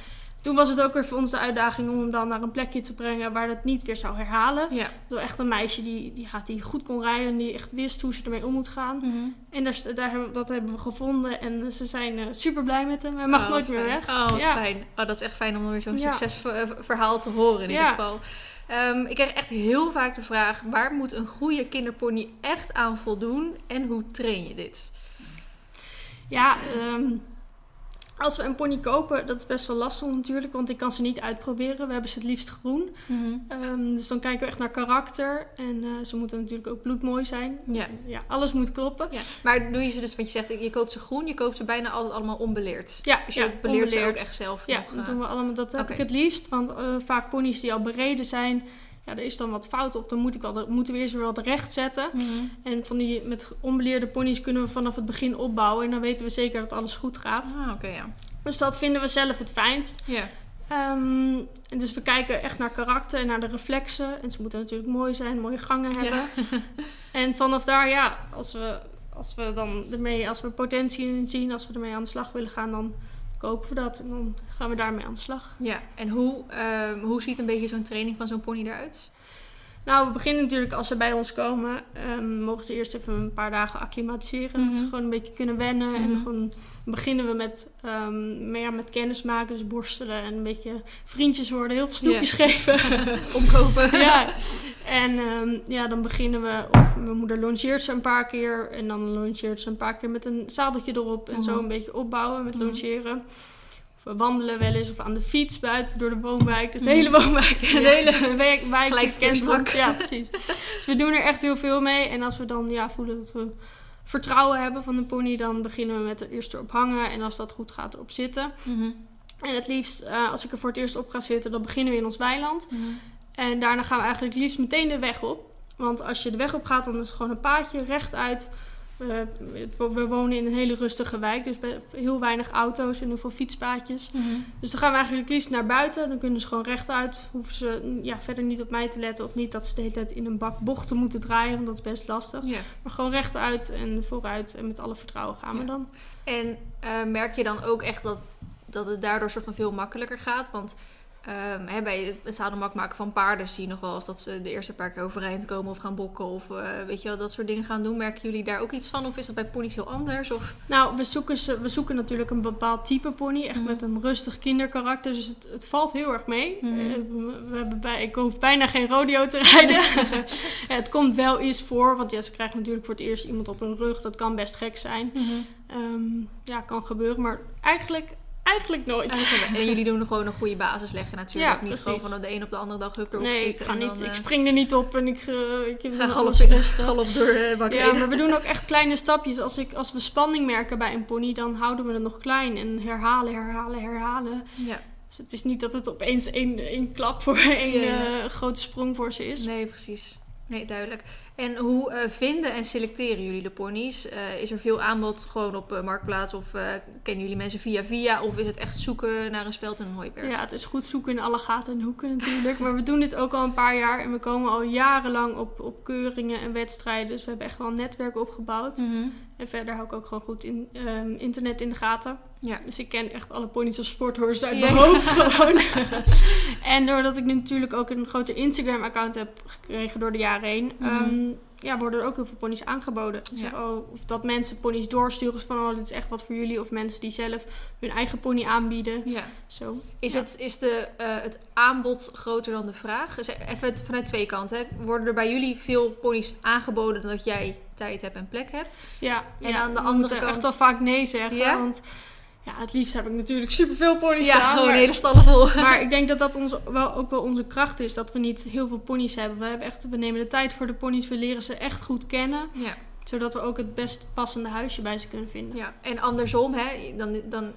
Toen was het ook weer voor ons de uitdaging om hem dan naar een plekje te brengen. Waar dat niet weer zou herhalen. Ja. Zo echt een meisje die, die, ja, die goed kon rijden. En die echt wist hoe ze ermee om moet gaan. Mhm. En daar, daar dat hebben we gevonden. En ze zijn eh, super blij met hem. Hij mag Oh, nooit meer fijn. weg. Oh, wat Ja. fijn. Oh, dat is echt fijn om weer zo'n Ja. succesverhaal te horen in ieder geval. Ehm, ik krijg echt heel vaak de vraag: waar moet een goede kinderpony echt aan voldoen en hoe train je dit? Ja, ehm, als we een pony kopen, dat is best wel lastig natuurlijk. Want ik kan ze niet uitproberen. We hebben ze het liefst groen. Ehm, dus dan kijken we echt naar karakter. En eh, ze moeten natuurlijk ook bloedmooi zijn. Ja. Ja, alles moet kloppen. ja. Maar doe je ze dus, want je zegt je koopt ze groen, je koopt ze bijna altijd allemaal onbeleerd. Ja, Dus je ja, beleert ze ook onbeleerd. echt zelf Ja, nog. dat eh, doen we allemaal. Dat heb ik het liefst. Want eh, vaak ponies die al bereden zijn, ja, er is dan wat fout. Of dan moet ik wel, moeten we eerst weer wat recht zetten. mhm. En van die met onbeleerde ponies kunnen we vanaf het begin opbouwen. En dan weten we zeker dat alles goed gaat. Ah, ja. Dus dat vinden we zelf het fijnst. Ja. En dus we kijken echt naar karakter en naar de reflexen. En ze moeten natuurlijk mooi zijn, mooie gangen hebben. Ja. En vanaf daar, ja, als we, als we dan ermee, als we potentie in zien, als we ermee aan de slag willen gaan, dan kopen we dat. En dan gaan we daarmee aan de slag. ja. En hoe, ehm, hoe ziet een beetje zo'n training van zo'n pony eruit? Nou, we beginnen natuurlijk als ze bij ons komen, ehm, mogen ze eerst even een paar dagen acclimatiseren. Dat ze Mhm. gewoon een beetje kunnen wennen. En Mhm. gewoon beginnen we met, ehm, meer met kennis maken, dus borstelen en een beetje vriendjes worden, heel veel snoepjes geven. Omkopen. ja, en ehm, ja, dan beginnen we. Of mijn moeder longeert ze een paar keer. En dan longeert ze een paar keer met een zadeltje erop. En zo Mhm. een beetje opbouwen met Mhm. longeren. Of we wandelen wel eens. Of aan de fiets buiten door de woonwijk. Dus de Mhm. hele woonwijk. Ja. De hele wijk, wijk Gelijk kent ons. Ja, precies. Dus we doen er echt heel veel mee. En als we dan ja, voelen dat we vertrouwen hebben van de pony. Dan beginnen we met er eerst erop hangen. En als dat goed gaat, erop zitten. En het liefst, eh, als ik er voor het eerst op ga zitten, dan beginnen we in ons weiland. En daarna gaan we eigenlijk liefst meteen de weg op. Want als je de weg op gaat, dan is het gewoon een paadje rechtuit. We, we wonen in een hele rustige wijk, dus heel weinig auto's en heel veel fietspaadjes. Mhm. Dus dan gaan we eigenlijk liefst naar buiten. Dan kunnen ze gewoon rechtuit. Hoeven ze mm, ja, verder niet op mij te letten. Of niet dat ze de hele tijd in een bak bochten moeten draaien, want dat is best lastig. Maar gewoon rechtuit en vooruit en met alle vertrouwen gaan we dan. En eh, merk je dan ook echt dat, dat het daardoor soort van veel makkelijker gaat? Want Ehm, hè, bij het zadelmak maken van paarden zie je nog wel eens dat ze de eerste paar keer overeind komen of gaan bokken of eh, weet je wel, dat soort dingen gaan doen. Merken jullie daar ook iets van of is dat bij ponies heel anders? Of... Nou, we zoeken, ze, we zoeken natuurlijk een bepaald type pony. Echt Mhm. met een rustig kinderkarakter. Dus het, het valt heel erg mee. Mhm. Eh, we- hebben bij, ik hoef bijna geen rodeo te rijden. Ja, het komt wel eens voor. Want ja, ze krijgen natuurlijk voor het eerst iemand op hun rug. Dat kan best gek zijn. Ehm, ja, kan gebeuren. Maar eigenlijk, eigenlijk nooit. Eigenlijk. En jullie doen gewoon een goede basis leggen natuurlijk. Ja, Niet precies. gewoon van de een op de andere dag hup erop nee, ik, zitten. ga en niet, dan, ik eh, spring er niet op en ik, eh ik ga alles galop, rustig. galop door de bak Ja, maar we doen ook echt kleine stapjes. Als, ik, als we spanning merken bij een pony, dan houden we het nog klein. En herhalen, herhalen, herhalen. Ja. Dus het is niet dat het opeens één, één klap voor één eh, grote sprong voor ze is. Nee, precies. Nee, duidelijk. En hoe eh, vinden en selecteren jullie de ponies? Eh, is er veel aanbod gewoon op eh, Marktplaats? Of kennen jullie mensen via via? Of is het echt zoeken naar een speld en een hooiberg? Ja, het is goed zoeken in alle gaten en hoeken natuurlijk. Maar we doen dit ook al een paar jaar. En we komen al jarenlang op, op keuringen en wedstrijden. Dus we hebben echt wel een netwerk opgebouwd. Mhm. En verder hou ik ook gewoon goed in, ehm, internet in de gaten. Ja. Dus ik ken echt alle ponies of sporthorses uit Ja. mijn hoofd gewoon. en doordat ik nu natuurlijk ook een groter Instagram-account heb gekregen door de jaren heen... Mhm. ehm, ja, worden er ook heel veel ponies aangeboden. Ja. oh, of dat mensen ponies doorsturen van... oh, dit is echt wat voor jullie. Of mensen die zelf hun eigen pony aanbieden. ja. Zo. Is, Ja. het, is de, eh, het aanbod groter dan de vraag? Dus even vanuit twee kanten. Hè. Worden er bij jullie veel ponies aangeboden dat jij tijd hebt en plek hebt? Ja, En aan de andere kant- echt al vaak nee zeggen. Want ja, het liefst heb ik natuurlijk superveel ponies ja, staan. gewoon maar- een hele stallen vol. Maar ik denk dat dat ons, wel, ook wel onze kracht is. Dat we niet heel veel ponies hebben. We, hebben echt, we nemen de tijd voor de ponies. We leren ze echt goed kennen. ja. Zodat we ook het best passende huisje bij ze kunnen vinden. ja. En andersom, hè, dan, dan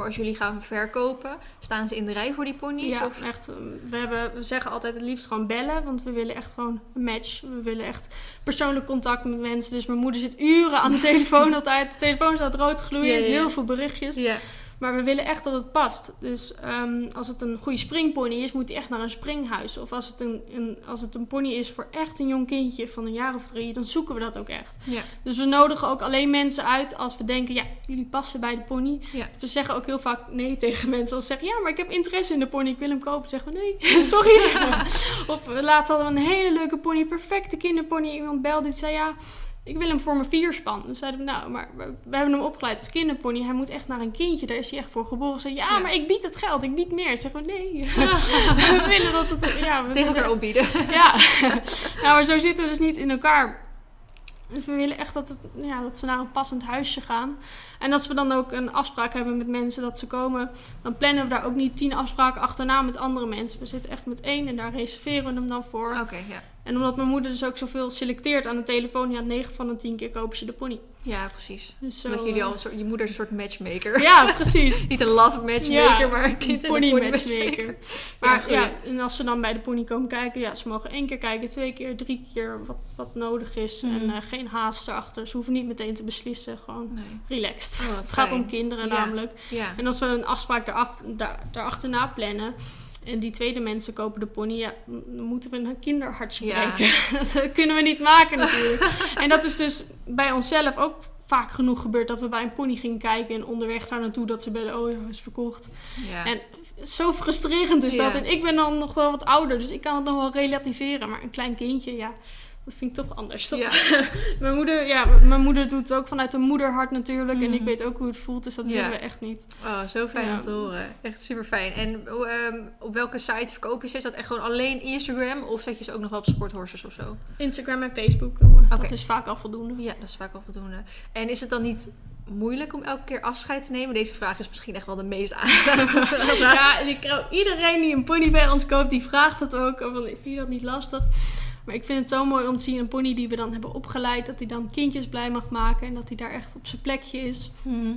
voor als jullie gaan verkopen, staan ze in de rij voor die ponies? Ja, of? echt. um, We, hebben, we zeggen altijd het liefst gewoon bellen. Want we willen echt gewoon een match. We willen echt persoonlijk contact met mensen. Dus mijn moeder zit uren aan de telefoon altijd. De telefoon staat rood gloeiend. Ja, ja, ja. Heel veel berichtjes. Ja. Maar we willen echt dat het past. Dus ehm, als het een goede springpony is, moet hij echt naar een springhuis. Of als het een, een, als het een pony is voor echt een jong kindje van een jaar of drie, dan zoeken we dat ook echt. Ja. Dus we nodigen ook alleen mensen uit als we denken, ja, jullie passen bij de pony. Ja. We zeggen ook heel vaak nee tegen mensen. Als ze zeggen, ja, maar ik heb interesse in de pony, ik wil hem kopen. Zeggen we nee, sorry. of laatst hadden we een hele leuke pony, perfecte kinderpony. Iemand belde die zei, ja, ik wil hem voor mijn vierspan. Dan zeiden we, nou, maar we, we hebben hem opgeleid als kinderpony. Hij moet echt naar een kindje, daar is hij echt voor geboren. Zei, ja, Ja. maar ik bied het geld, ik bied meer. Zeggen we, nee. we willen dat het, ja, we Tegen elkaar opbieden. ja, nou, maar zo zitten we dus niet in elkaar. Dus we willen echt dat, het, ja, dat ze naar een passend huisje gaan. En als we dan ook een afspraak hebben met mensen dat ze komen, dan plannen we daar ook niet tien afspraken achterna met andere mensen. We zitten echt met één en daar reserveren we hem dan voor. Oké, ja. En omdat mijn moeder dus ook zoveel selecteert aan de telefoon, ja, 9 van de 10 keer kopen ze de pony. Ja, precies. Dus zo, jullie eh, al een soort, je moeder is een soort matchmaker. Ja, precies. Niet een love matchmaker, Ja, maar een kind pony een pony matchmaker. Maar ja, en als ze dan bij de pony komen kijken, ja, ze mogen één keer kijken, twee keer, drie keer wat, wat nodig is. Mhm. En eh, geen haast erachter. Ze hoeven niet meteen te beslissen, gewoon Nee. relaxed. Oh, Het gaat om kinderen namelijk. Ja. En als we een afspraak daar, daarachterna plannen. En die tweede mensen kopen de pony. Ja, dan moeten we een kinderhartje Ja. breken. Dat kunnen we niet maken natuurlijk. en dat is dus bij onszelf ook vaak genoeg gebeurd. Dat we bij een pony gingen kijken. En onderweg daar naartoe dat ze bellen. Oh ja, hij is verkocht. Ja. En zo frustrerend is dat. En ik ben dan nog wel wat ouder, dus ik kan het nog wel relativeren. Maar een klein kindje, ja, dat vind ik toch anders. Dat, Ja. mijn, moeder, ja, mijn moeder doet het ook vanuit een moederhart natuurlijk. En ik Mhm. weet ook hoe het voelt, dus dat Ja. willen we echt niet. Oh, zo fijn Ja. om te horen. Echt super fijn. En ehm, op welke site verkoop je ze? Is dat echt gewoon alleen Instagram? Of zet je ze ook nog wel op Sporthorses of zo? Instagram en Facebook. Oké. Dat is vaak al voldoende. Ja, dat is vaak al voldoende. En is het dan niet moeilijk om elke keer afscheid te nemen? Deze vraag is misschien echt wel de meest aangevraagde vraag. Ja, en ik, iedereen die een pony bij ons koopt, die vraagt het ook. Van, vind je dat niet lastig? Maar ik vind het zo mooi om te zien een pony die we dan hebben opgeleid. Dat hij dan kindjes blij mag maken. En dat hij daar echt op zijn plekje is. Mhm.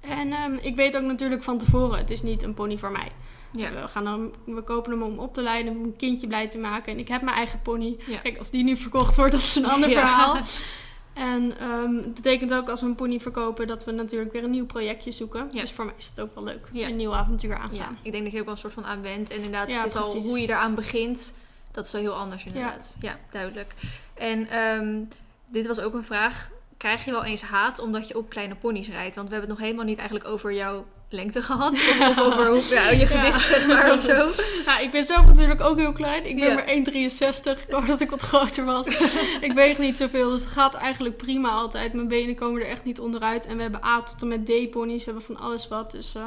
En ehm, ik weet ook natuurlijk van tevoren, het is niet een pony voor mij. Ja. We, gaan dan, we kopen hem om op te leiden, om een kindje blij te maken. En ik heb mijn eigen pony. Ja. Kijk, als die nu verkocht wordt, dat is een ander Ja. verhaal. En ehm, het betekent ook als we een pony verkopen dat we natuurlijk weer een nieuw projectje zoeken. Ja. Dus voor mij is het ook wel leuk. Ja. Een nieuw avontuur aangaan. Ja, ik denk dat je er ook wel een soort van aan. En inderdaad, het is al hoe je eraan begint. Dat is wel heel anders inderdaad. Ja, duidelijk. En ehm, dit was ook een vraag. Krijg je wel eens haat omdat je op kleine ponies rijdt? Want we hebben het nog helemaal niet eigenlijk over jouw lengte gehad? Of, of over hoe, ja, je gewicht, zeg maar, of zo? Ja, ik ben zelf natuurlijk ook heel klein. Ik ben maar 1,63. Ik wou dat ik wat groter was. ik weeg niet zoveel, dus het gaat eigenlijk prima altijd. Mijn benen komen er echt niet onderuit. En we hebben A tot en met D-ponies. We hebben van alles wat. Dus eh,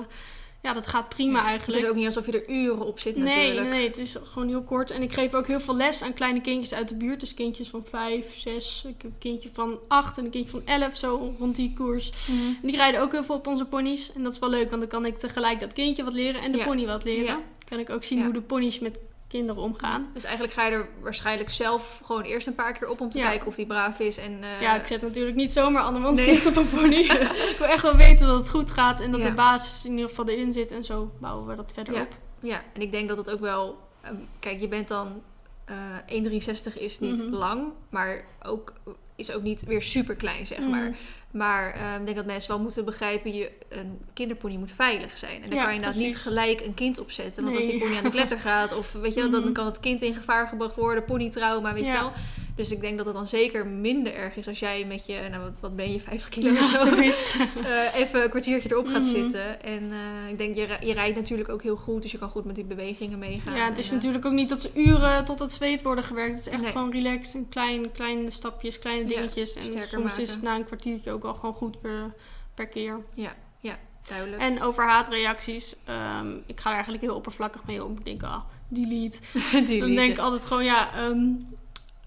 ja, dat gaat prima Het eigenlijk. is ook niet alsof je er uren op zit Nee, natuurlijk. nee, nee, het is gewoon heel kort. En ik geef ook heel veel les aan kleine kindjes uit de buurt. Dus kindjes van 5, 6. Ik heb een kindje van 8 en een kindje van 11, zo rond die koers. Mhm. En die rijden ook heel veel op onze ponies. En dat is wel leuk, want dan kan ik tegelijk dat kindje wat leren en de Ja. pony wat leren. Ja. Kan ik ook zien Ja. hoe de ponies met kinderen omgaan. Dus eigenlijk ga je er waarschijnlijk zelf gewoon eerst een paar keer op om te Ja. kijken of die braaf is. En, eh, Ja, ik zet natuurlijk niet zomaar andermans Nee. kind op een pony. ik wil echt wel weten dat het goed gaat en dat Ja. de basis in ieder geval erin zit. En zo bouwen we dat verder Ja. op. Ja, en ik denk dat het ook wel... ehm, kijk, je bent dan... eh 1,63 is niet Mhm. lang, maar ook, is ook niet weer super klein, zeg. Mhm. Maar ehm, ik denk dat mensen wel moeten begrijpen... Je, een kinderpony moet veilig zijn. En daar Ja, kan je inderdaad niet gelijk een kind op zetten. Want als die pony aan de kletter gaat... of weet je wel, dan Mhm. kan het kind in gevaar gebracht worden. Ponytrauma, weet je wel. Dus ik denk dat het dan zeker minder erg is... als jij met je... Nou, wat, wat ben je? 50 kilo Ja, of zo? eh, even een kwartiertje erop gaat Mhm. zitten. En eh, ik denk, je, je rijdt natuurlijk ook heel goed. Dus je kan goed met die bewegingen meegaan. Ja, het is En, eh, natuurlijk ook niet dat ze uren tot het zweet worden gewerkt. Het is echt Nee. gewoon relaxed en klein, kleine stapjes, kleine dingetjes. en soms maken. is het na een kwartiertje ook al gewoon goed per, per keer. duidelijk. En over haatreacties, ehm, ik ga er eigenlijk heel oppervlakkig mee om. Ik denk, ah, delete. die Dan denk ik altijd gewoon, ja, ehm,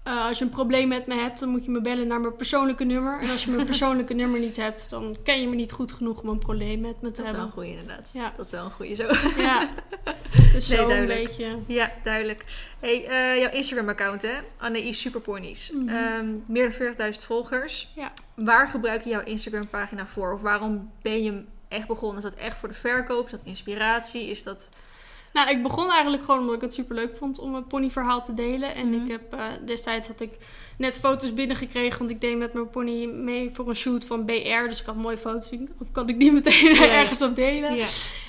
eh, als je een probleem met me hebt, dan moet je me bellen naar mijn persoonlijke nummer. En als je mijn persoonlijke nummer niet hebt, dan ken je me niet goed genoeg om een probleem met me te Dat is wel een hebben. goeie inderdaad. Ja. Dat is wel een goeie zo. Ja, dus Nee, zo een beetje. ja, duidelijk. Hey, eh, jouw Instagram-account hè? Anne Superponies. Mhm. Ehm, meer dan 40.000 volgers. Ja. Waar gebruik je jouw Instagram-pagina voor? Of waarom ben je echt begonnen? Is dat echt voor de verkoop? Is dat inspiratie? Is dat... Nou, ik begon eigenlijk gewoon omdat ik het super leuk vond om mijn ponyverhaal te delen. En Mhm. ik heb eh, destijds had ik net foto's binnengekregen, want ik deed met mijn pony mee voor een shoot van BR. Dus ik had mooie foto's, of kan ik die meteen ergens op delen.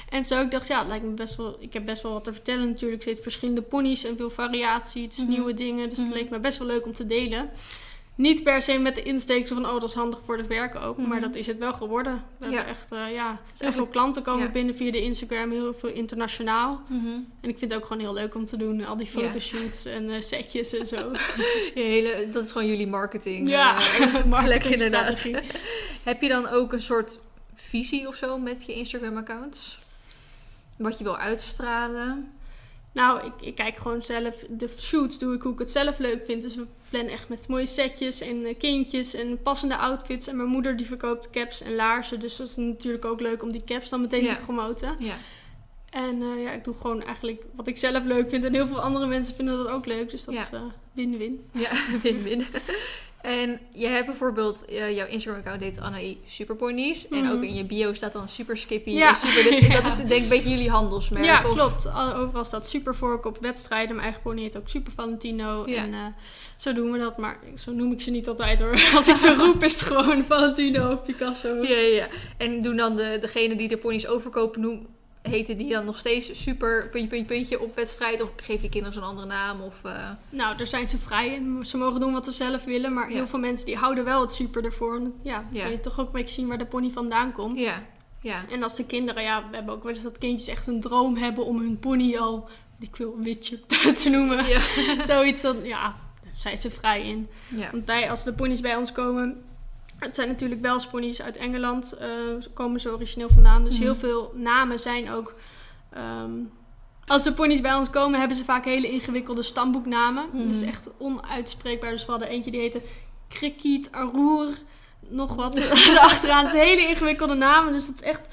En zo ik dacht, ja, het lijkt me best wel. Ik heb best wel wat te vertellen natuurlijk. Er zitten verschillende ponies en veel variatie, dus Mhm. nieuwe dingen. Dus Mhm. het leek me best wel leuk om te delen. Niet per se met de insteek zo van, oh, dat is handig voor de verkoop. Mhm. Maar dat is het wel geworden. We Ja. hebben echt, eh, ja, heel veel klanten komen ja. binnen via de Instagram. Heel veel internationaal. Mhm. En ik vind het ook gewoon heel leuk om te doen. Al die Ja. fotoshoots en eh, setjes en zo. Je hele, dat is gewoon jullie marketing. ja, eh, marketingstrategie. inderdaad. Heb je dan ook een soort visie of zo met je Instagram-accounts? Wat je wil uitstralen? Nou, ik, ik kijk gewoon zelf. De shoots doe ik hoe ik het zelf leuk vind. Dus we plannen echt met mooie setjes en eh, kindjes en passende outfits. En mijn moeder die verkoopt caps en laarzen. Dus dat is natuurlijk ook leuk om die caps dan meteen Ja. te promoten. Ja. En eh, ja, ik doe gewoon eigenlijk wat ik zelf leuk vind. En heel veel andere mensen vinden dat ook leuk. Dus dat Ja. is eh, win-win. Ja, win-win. En je hebt bijvoorbeeld, eh, jouw Instagram-account heet Annaï Superponies. En Mhm. ook in je bio staat dan Super Skippy. Ja. Super dit. Dat is denk ik een beetje jullie handelsmerk. Ja, of- klopt. Al- Overal staat super vork op wedstrijden. Mijn eigen pony heet ook Super Valentino. Ja. En eh, zo doen we dat. Maar zo noem ik ze niet altijd hoor. Als ik ze roep is het gewoon Valentino of Picasso. Ja, ja, ja. En doen dan de, degene die de ponies overkopen, noem, heten die dan nog steeds super puntje, puntje, puntje op wedstrijd? Of geef je kinderen zo'n andere naam? Of, eh, Nou, daar zijn ze vrij in. Ze mogen doen wat ze zelf willen. Maar Ja. heel veel mensen die houden wel het super ervoor. Ja, dan Ja. kan je toch ook een beetje zien waar de pony vandaan komt. Ja, ja. En als de kinderen, ja, we hebben ook wel eens dat kindjes echt een droom hebben om hun pony al, ik wil witje te noemen. Ja. Zoiets, dan, ja, daar zijn ze vrij in. Want wij, als de ponies bij ons komen, het zijn natuurlijk wel ponies uit Engeland, eh, komen ze origineel vandaan. Dus Mhm. heel veel namen zijn ook. ehm, als de ponies bij ons komen, hebben ze vaak hele ingewikkelde stamboeknamen. Mhm. Dus echt onuitspreekbaar. Dus we hadden eentje die heette Krikiet Aroer. Nog wat erachteraan. Het zijn hele ingewikkelde namen. Dus dat is echt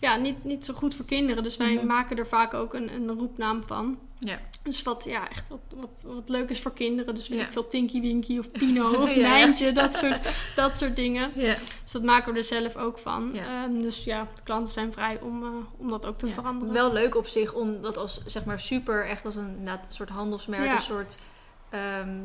ja, niet, niet zo goed voor kinderen. Dus wij Mhm. maken er vaak ook een, een roepnaam van. Ja. Dus wat, ja, echt wat, wat, wat leuk is voor kinderen. Dus weet Ja. ik veel, Tinky Winky of Pino of Ja. Nijntje, dat soort, dat soort dingen. Ja. Dus dat maken we er zelf ook van. Ehm, dus ja, de klanten zijn vrij om, eh, om dat ook te veranderen. Wel leuk op zich om dat als zeg maar super echt als een, soort handelsmerk, een soort ehm,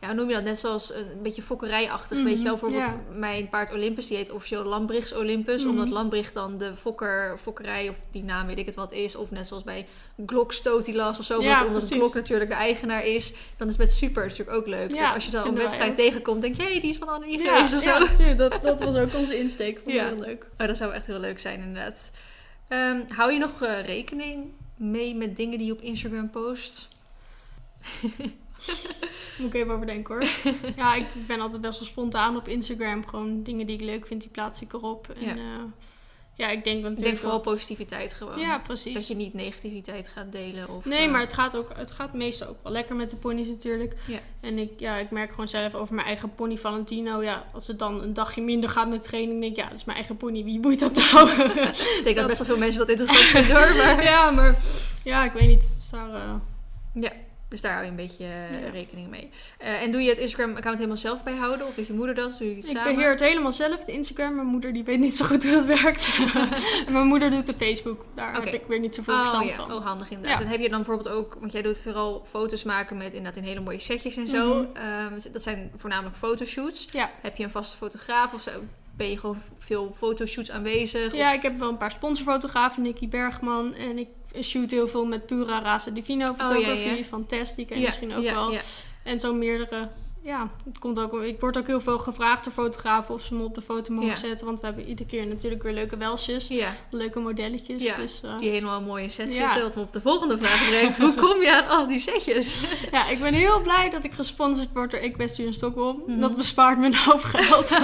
ja, hoe noem je dat? Net zoals een, beetje fokkerijachtig, Mhm, weet je wel? Bijvoorbeeld mijn paard Olympus, die heet officieel Lambrichts Olympus, Mhm. omdat Lambricht dan de fokker, fokkerij of die naam weet ik het wat is, of net zoals bij Glok Stotilas of zo, Ja, omdat, precies. Glok natuurlijk de eigenaar is, dan is het met super natuurlijk ook leuk. Ja, als je dan een wij wedstrijd tegenkomt, denk je, hé, hey, die is van Anne ja, of zo. ja. Dat, dat was ook onze insteek. Vond ik heel leuk. Oh, dat zou echt heel leuk zijn, inderdaad. Ehm, hou je nog eh, rekening mee met dingen die je op Instagram post? Moet ik even over denken hoor. ja, ik ben altijd best wel spontaan op Instagram. Gewoon dingen die ik leuk vind, die plaats ik erop. En Ja. ja, ja ik denk Ik natuurlijk denk vooral wel- positiviteit gewoon. Ja, precies. Dat je niet negativiteit gaat delen. Of, Nee, eh, maar het gaat, ook, het gaat meestal ook wel lekker met de ponies natuurlijk. Ja. En ik, ja, ik merk gewoon zelf over mijn eigen pony Valentino. Ja, als het dan een dagje minder gaat met training, denk ik, ja, dat is mijn eigen pony. Wie boeit dat nou? Ik denk dat best wel veel mensen dat interessant vinden hoor. Maar... ja, maar ja, ik weet niet. Daar, eh, Ja, dus daar hou je een beetje eh, Ja. rekening mee. Eh, en doe je het Instagram-account helemaal zelf bijhouden? Of doet je moeder dat? Doe je het ik samen? beheer het helemaal zelf, de Instagram. Mijn moeder die weet niet zo goed hoe dat werkt. en mijn moeder doet de Facebook. Daar heb ik weer niet zoveel Oh, verstand ja. van. oh, handig inderdaad. Ja. En heb je dan bijvoorbeeld ook, want jij doet vooral foto's maken met inderdaad in hele mooie setjes en zo. Mhm. Ehm, dat zijn voornamelijk fotoshoots. Heb je een vaste fotograaf of zo? Ben je gewoon veel fotoshoots aanwezig? Ja, Of- ik heb wel een paar sponsorfotografen. Nicky Bergman. En ik shoot heel veel met Pura Raza Divino fotografie Oh, ja, ja. van Tess. Die ken je ja, misschien ook wel. En zo meerdere. Ja, het komt ook, ik word ook heel veel gevraagd door fotografen of ze me op de foto mogen Ja. zetten. Want we hebben iedere keer natuurlijk weer leuke welsjes. Ja, Leuke modelletjes. Ja, Dus, eh, die helemaal mooie sets zitten. Wat me op de volgende vraag brengt. Hoe kom je aan al die setjes? ja, ik ben heel blij dat ik gesponsord word door Equestrian in Stockholm. Mhm. Dat bespaart me een hoop geld.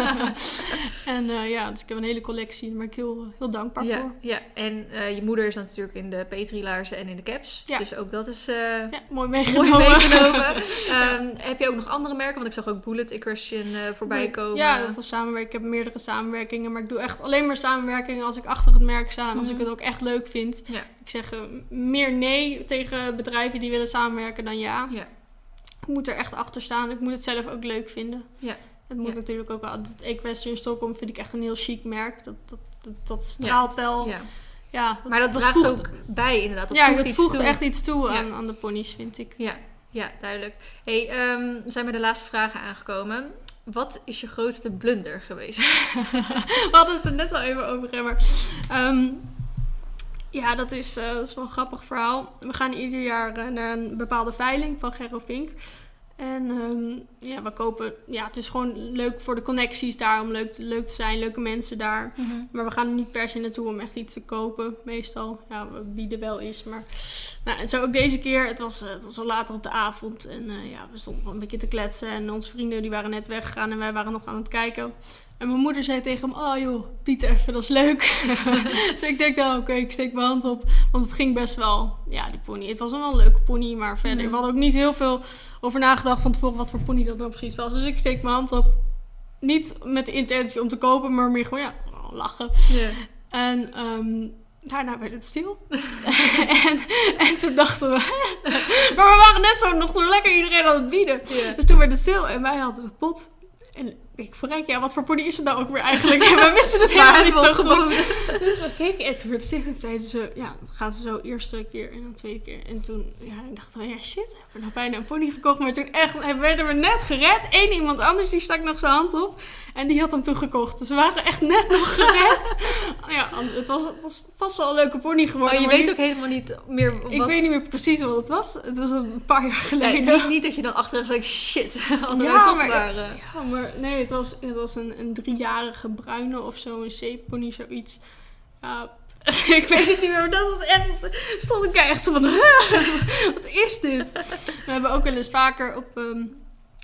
en eh, ja, dus ik heb een hele collectie. Daar ben ik heel, heel dankbaar voor. ja, en eh, je moeder is natuurlijk in de Petrilaarzen en in de caps. Dus ook dat is mooi mooi meegenomen. meegenomen. Ehm, heb je ook nog andere merken? Want ik zag ook Bullet Equestrian eh voorbij komen. Ja, heel veel samenwerking. Ik heb meerdere samenwerkingen, maar ik doe echt alleen maar samenwerkingen als ik achter het merk sta en als Mhm. ik het ook echt leuk vind. Ja. Ik zeg eh, meer nee tegen bedrijven die willen samenwerken dan ja. Ja. Ik moet er echt achter staan. Ik moet het zelf ook leuk vinden. Ja. Het moet Ja. natuurlijk ook wel. Het Equestrian Stockholm vind ik echt een heel chic merk. Dat, dat, dat, dat straalt wel. Ja. ja. Maar dat, draagt voegt, ook bij inderdaad. Dat ja, voegt het iets voegt toe. echt iets toe aan, aan de ponies, vind ik. Ja, ja, duidelijk. hey, ehm, we zijn bij de laatste vragen aangekomen. Wat is je grootste blunder geweest? We hadden het er net al even over, maar... ehm, ja, dat is, eh, dat is wel een grappig verhaal. We gaan ieder jaar eh, naar een bepaalde veiling van Gerro. En ehm, ja, we kopen... Ja, het is gewoon leuk voor de connecties daar, om leuk, te- leuk te zijn, leuke mensen daar. Maar we gaan er niet per se naartoe om echt iets te kopen, meestal. Ja, we bieden wel eens, maar... Nou, en zo ook deze keer. Het was, eh, het was al later op de avond. En eh, ja, we stonden een beetje te kletsen. En onze vrienden die waren net weggegaan en wij waren nog aan het kijken. En mijn moeder zei tegen hem, oh joh, Pieter even, dat is leuk. dus ik denk, nou oké, ik steek mijn hand op. Want het ging best wel, ja, die pony. Het was wel een leuke pony, maar verder. Mhm. We hadden ook niet heel veel over nagedacht van tevoren wat voor pony dat nou precies was. Dus ik steek mijn hand op. Niet met de intentie om te kopen, maar meer gewoon, ja, lachen. En ehm, daarna werd het stil. en, en toen dachten we... maar we waren net zo nog zo lekker iedereen aan het bieden. Dus toen werd het stil en wij hadden het pot. En ik verrek, ja, wat voor pony is het nou ook weer eigenlijk? En we wisten het helemaal niet zo geboden? Dus we keken en toen werd het stil. En zeiden ze, ja, gaat ze zo eerste keer en dan tweede keer. En toen ja, ik dachten we, ja shit, hebben we nou bijna een pony gekocht. Maar toen echt, werden we net gered. Eén iemand anders, die stak nog zijn hand op. En die had hem toen gekocht. Dus we waren echt net nog gered. ja, het was, het was vast wel een leuke pony geworden. Oh, je weet niet- ook helemaal niet meer wat... Ik weet niet meer precies wat het was. Het was een paar jaar Ja, geleden. niet, niet dat je dan achteraf zegt, shit, hadden we Ja, toch maar- maar... eh, Ja, maar nee, het was, het was een, een driejarige bruine of zo, een zeepony, zoiets. Ik weet het niet meer, maar dat was echt... Stond ik echt zo van, "Huh? wat is dit? We hebben ook wel eens vaker op, ehm,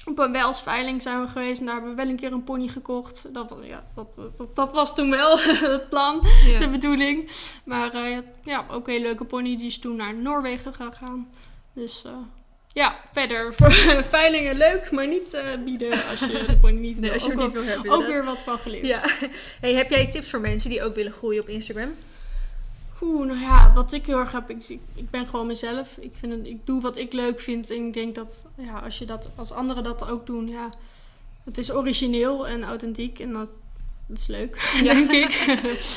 op een Welsveiling zijn we geweest en daar hebben we wel een keer een pony gekocht. Dat, was- ja, dat, dat, dat was toen wel het plan, ja. de bedoeling. Maar eh, ja, ook een hele leuke pony, die is toen naar Noorwegen gegaan. Dus... eh, ja, verder voor veilingen leuk, maar niet eh, bieden als je de pony niet wil. Nee, als je er ook, niet hebt. ook weer wat van geleerd. Ja. Hey, heb jij tips voor mensen die ook willen groeien op Instagram? Oeh, nou ja, wat ik heel erg heb, ik, ik, ben gewoon mezelf. Ik, vind het, ik doe wat ik leuk vind. En ik denk dat ja, als, je dat, als anderen dat ook doen, ja, het is origineel en authentiek. En dat, dat is leuk, Ja. denk ik.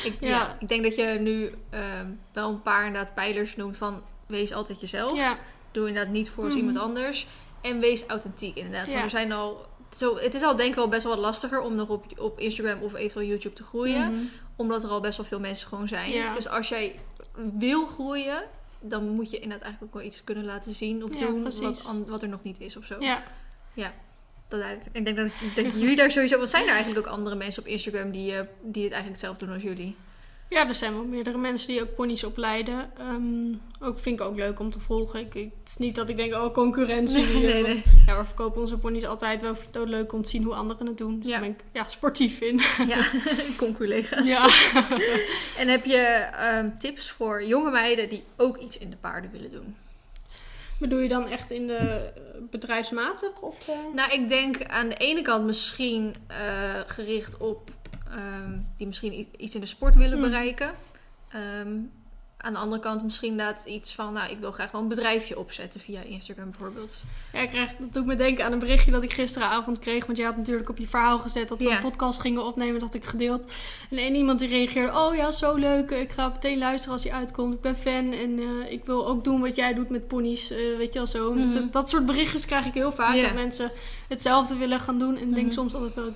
Ik, ja. Ja. ik denk dat je nu ehm, wel een paar inderdaad pijlers noemt van wees altijd jezelf. ja, Doe inderdaad niet voor als Mhm. iemand anders. En wees authentiek inderdaad. Ja. Want er zijn al... Zo, het is al denk ik wel best wel wat lastiger om nog op, op Instagram of eventueel YouTube te groeien. Mhm. Omdat er al best wel veel mensen gewoon zijn. Ja. Dus als jij wil groeien, dan moet je inderdaad eigenlijk ook wel iets kunnen laten zien of Ja, doen wat, wat er nog niet is of zo. ja. Dat eigenlijk. Ik denk dat, ik denk dat jullie daar sowieso... Wat zijn er eigenlijk ook andere mensen op Instagram die, eh, die het eigenlijk hetzelfde doen als jullie? Ja, er zijn wel meerdere mensen die ook ponies opleiden. Ehm, ook vind ik ook leuk om te volgen. Ik, ik- het is niet dat ik denk, oh, concurrentie. Nee, nee, nee. Ja, we verkopen onze ponies altijd wel. Ik vind het ook leuk om te zien hoe anderen het doen. Dus Ja. daar ben ik ja, sportief in. Ja, conculega's. ja. En heb je ehm, tips voor jonge meiden die ook iets in de paarden willen doen? Bedoel je dan echt in de eh, bedrijfsmatig? Of, eh? Nou, ik denk aan de ene kant misschien eh, gericht op ehm, die misschien iets in de sport willen Hmm. bereiken. Ehm, aan de andere kant misschien inderdaad iets van, nou, ik wil graag wel een bedrijfje opzetten via Instagram bijvoorbeeld. Ja, ik krijg, dat doet me denken aan een berichtje dat ik gisteravond kreeg. Want je had natuurlijk op je verhaal gezet dat we Ja. een podcast gingen opnemen. Dat had ik gedeeld. En één iemand die reageerde. Oh ja, zo leuk. Ik ga meteen luisteren als hij uitkomt. Ik ben fan. En eh, ik wil ook doen wat jij doet met ponies. eh, weet je wel zo. Dus Mhm. dat, dat soort berichtjes krijg ik heel vaak. Dat mensen hetzelfde willen gaan doen. En ik denk Mhm. soms altijd wel,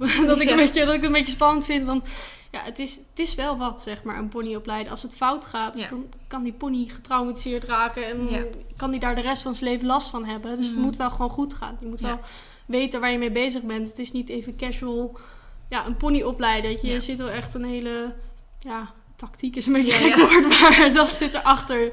dat, ik een beetje, dat ik het een beetje spannend vind. Want ja, het is, het is wel wat, zeg maar, een pony opleiden. Als het fout gaat, Ja. dan kan die pony getraumatiseerd raken. En Ja. kan die daar de rest van zijn leven last van hebben. Dus het Mhm. moet wel gewoon goed gaan. Je moet Ja. wel weten waar je mee bezig bent. Het is niet even casual ja, een pony opleiden. Je, zit wel echt een hele... Ja, tactiek is een beetje gek woord, maar dat zit erachter.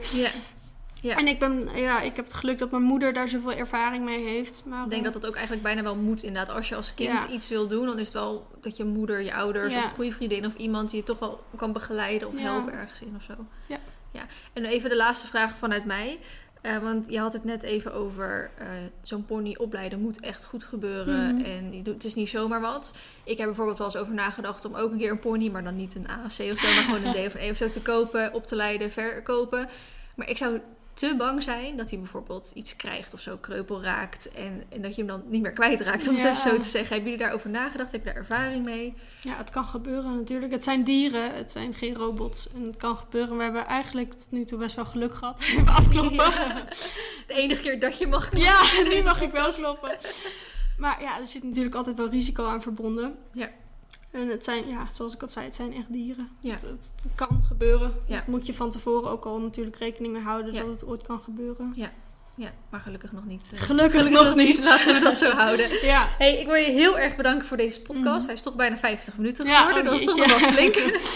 Ja. En ik, ben, ja, ik heb het geluk dat mijn moeder daar zoveel ervaring mee heeft. Maar, Ik denk dat dat ook eigenlijk bijna wel moet inderdaad. Als je als kind Ja. iets wil doen, dan is het wel dat je moeder, je ouders Ja. of een goede vriendin of iemand die je toch wel kan begeleiden of helpen ergens in of zo. Ja. ja. En even de laatste vraag vanuit mij. Eh, want je had het net even over eh, zo'n pony opleiden moet echt goed gebeuren. Mhm. En het is niet zomaar wat. Ik heb bijvoorbeeld wel eens over nagedacht om ook een keer een pony, maar dan niet een AAC of zo, maar gewoon een D of een E of zo te kopen, op te leiden, verkopen. Maar ik zou te bang zijn dat hij bijvoorbeeld iets krijgt of zo kreupel raakt. En, en dat je hem dan niet meer kwijtraakt, om Ja. het even zo te zeggen. Hebben jullie daarover nagedacht? Heb je daar ervaring mee? Ja, het kan gebeuren natuurlijk. Het zijn dieren, het zijn geen robots. En het kan gebeuren. We hebben eigenlijk tot nu toe best wel geluk gehad. Even afkloppen. Ja. De enige keer dat je mag kloppen. Ja, nu mag ik wel kloppen. Maar ja, er zit natuurlijk altijd wel risico aan verbonden. Ja. En het zijn, ja, zoals ik al zei, het zijn echt dieren. Ja. Het, het kan gebeuren. Ja. Moet je van tevoren ook al natuurlijk rekening mee houden Ja. dat het ooit kan gebeuren. Ja, maar gelukkig nog niet. eh. Gelukkig nog niet. Laten we dat zo houden. Ja, Hey, ik wil je heel erg bedanken voor deze podcast. Mhm. Hij is toch bijna 50 minuten Ja, geworden. oh dat is toch nog wel flink.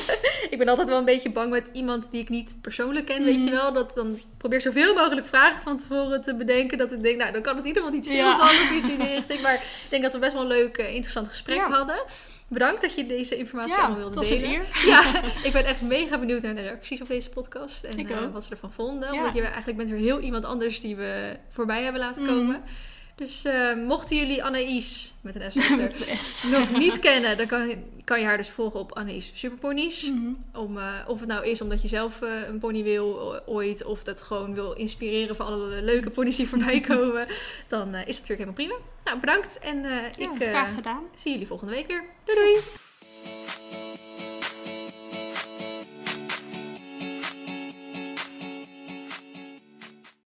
ik ben altijd wel een beetje bang met iemand die ik niet persoonlijk ken, weet Mhm. je wel. Dat dan probeer zoveel mogelijk vragen van tevoren te bedenken. Dat ik denk, nou, dan kan het in ieder geval niet Ja. stilvallen of iets in die richting. Maar ik denk dat we best wel een leuk, eh, interessant gesprek Ja. hadden. Bedankt dat je deze informatie ja allemaal wilde delen. eer. Ja, ik ben echt mega benieuwd naar de reacties op deze podcast. En eh, wat ze ervan vonden. Ja. Omdat je eigenlijk bent weer heel iemand anders die we voorbij hebben laten Mhm. komen. Dus eh, mochten jullie Anaïs, met een S Met S. nog niet kennen, dan kan, kan je haar dus volgen op Anaïs Superponies. Mhm. Om, eh, of het nou is omdat je zelf eh, een pony wil ooit, of dat gewoon wil inspireren van alle leuke ponies die voorbij komen, dan is het natuurlijk helemaal prima. Nou, bedankt en Ja, ik graag gedaan. zie jullie volgende week weer. Doei doei! Yes.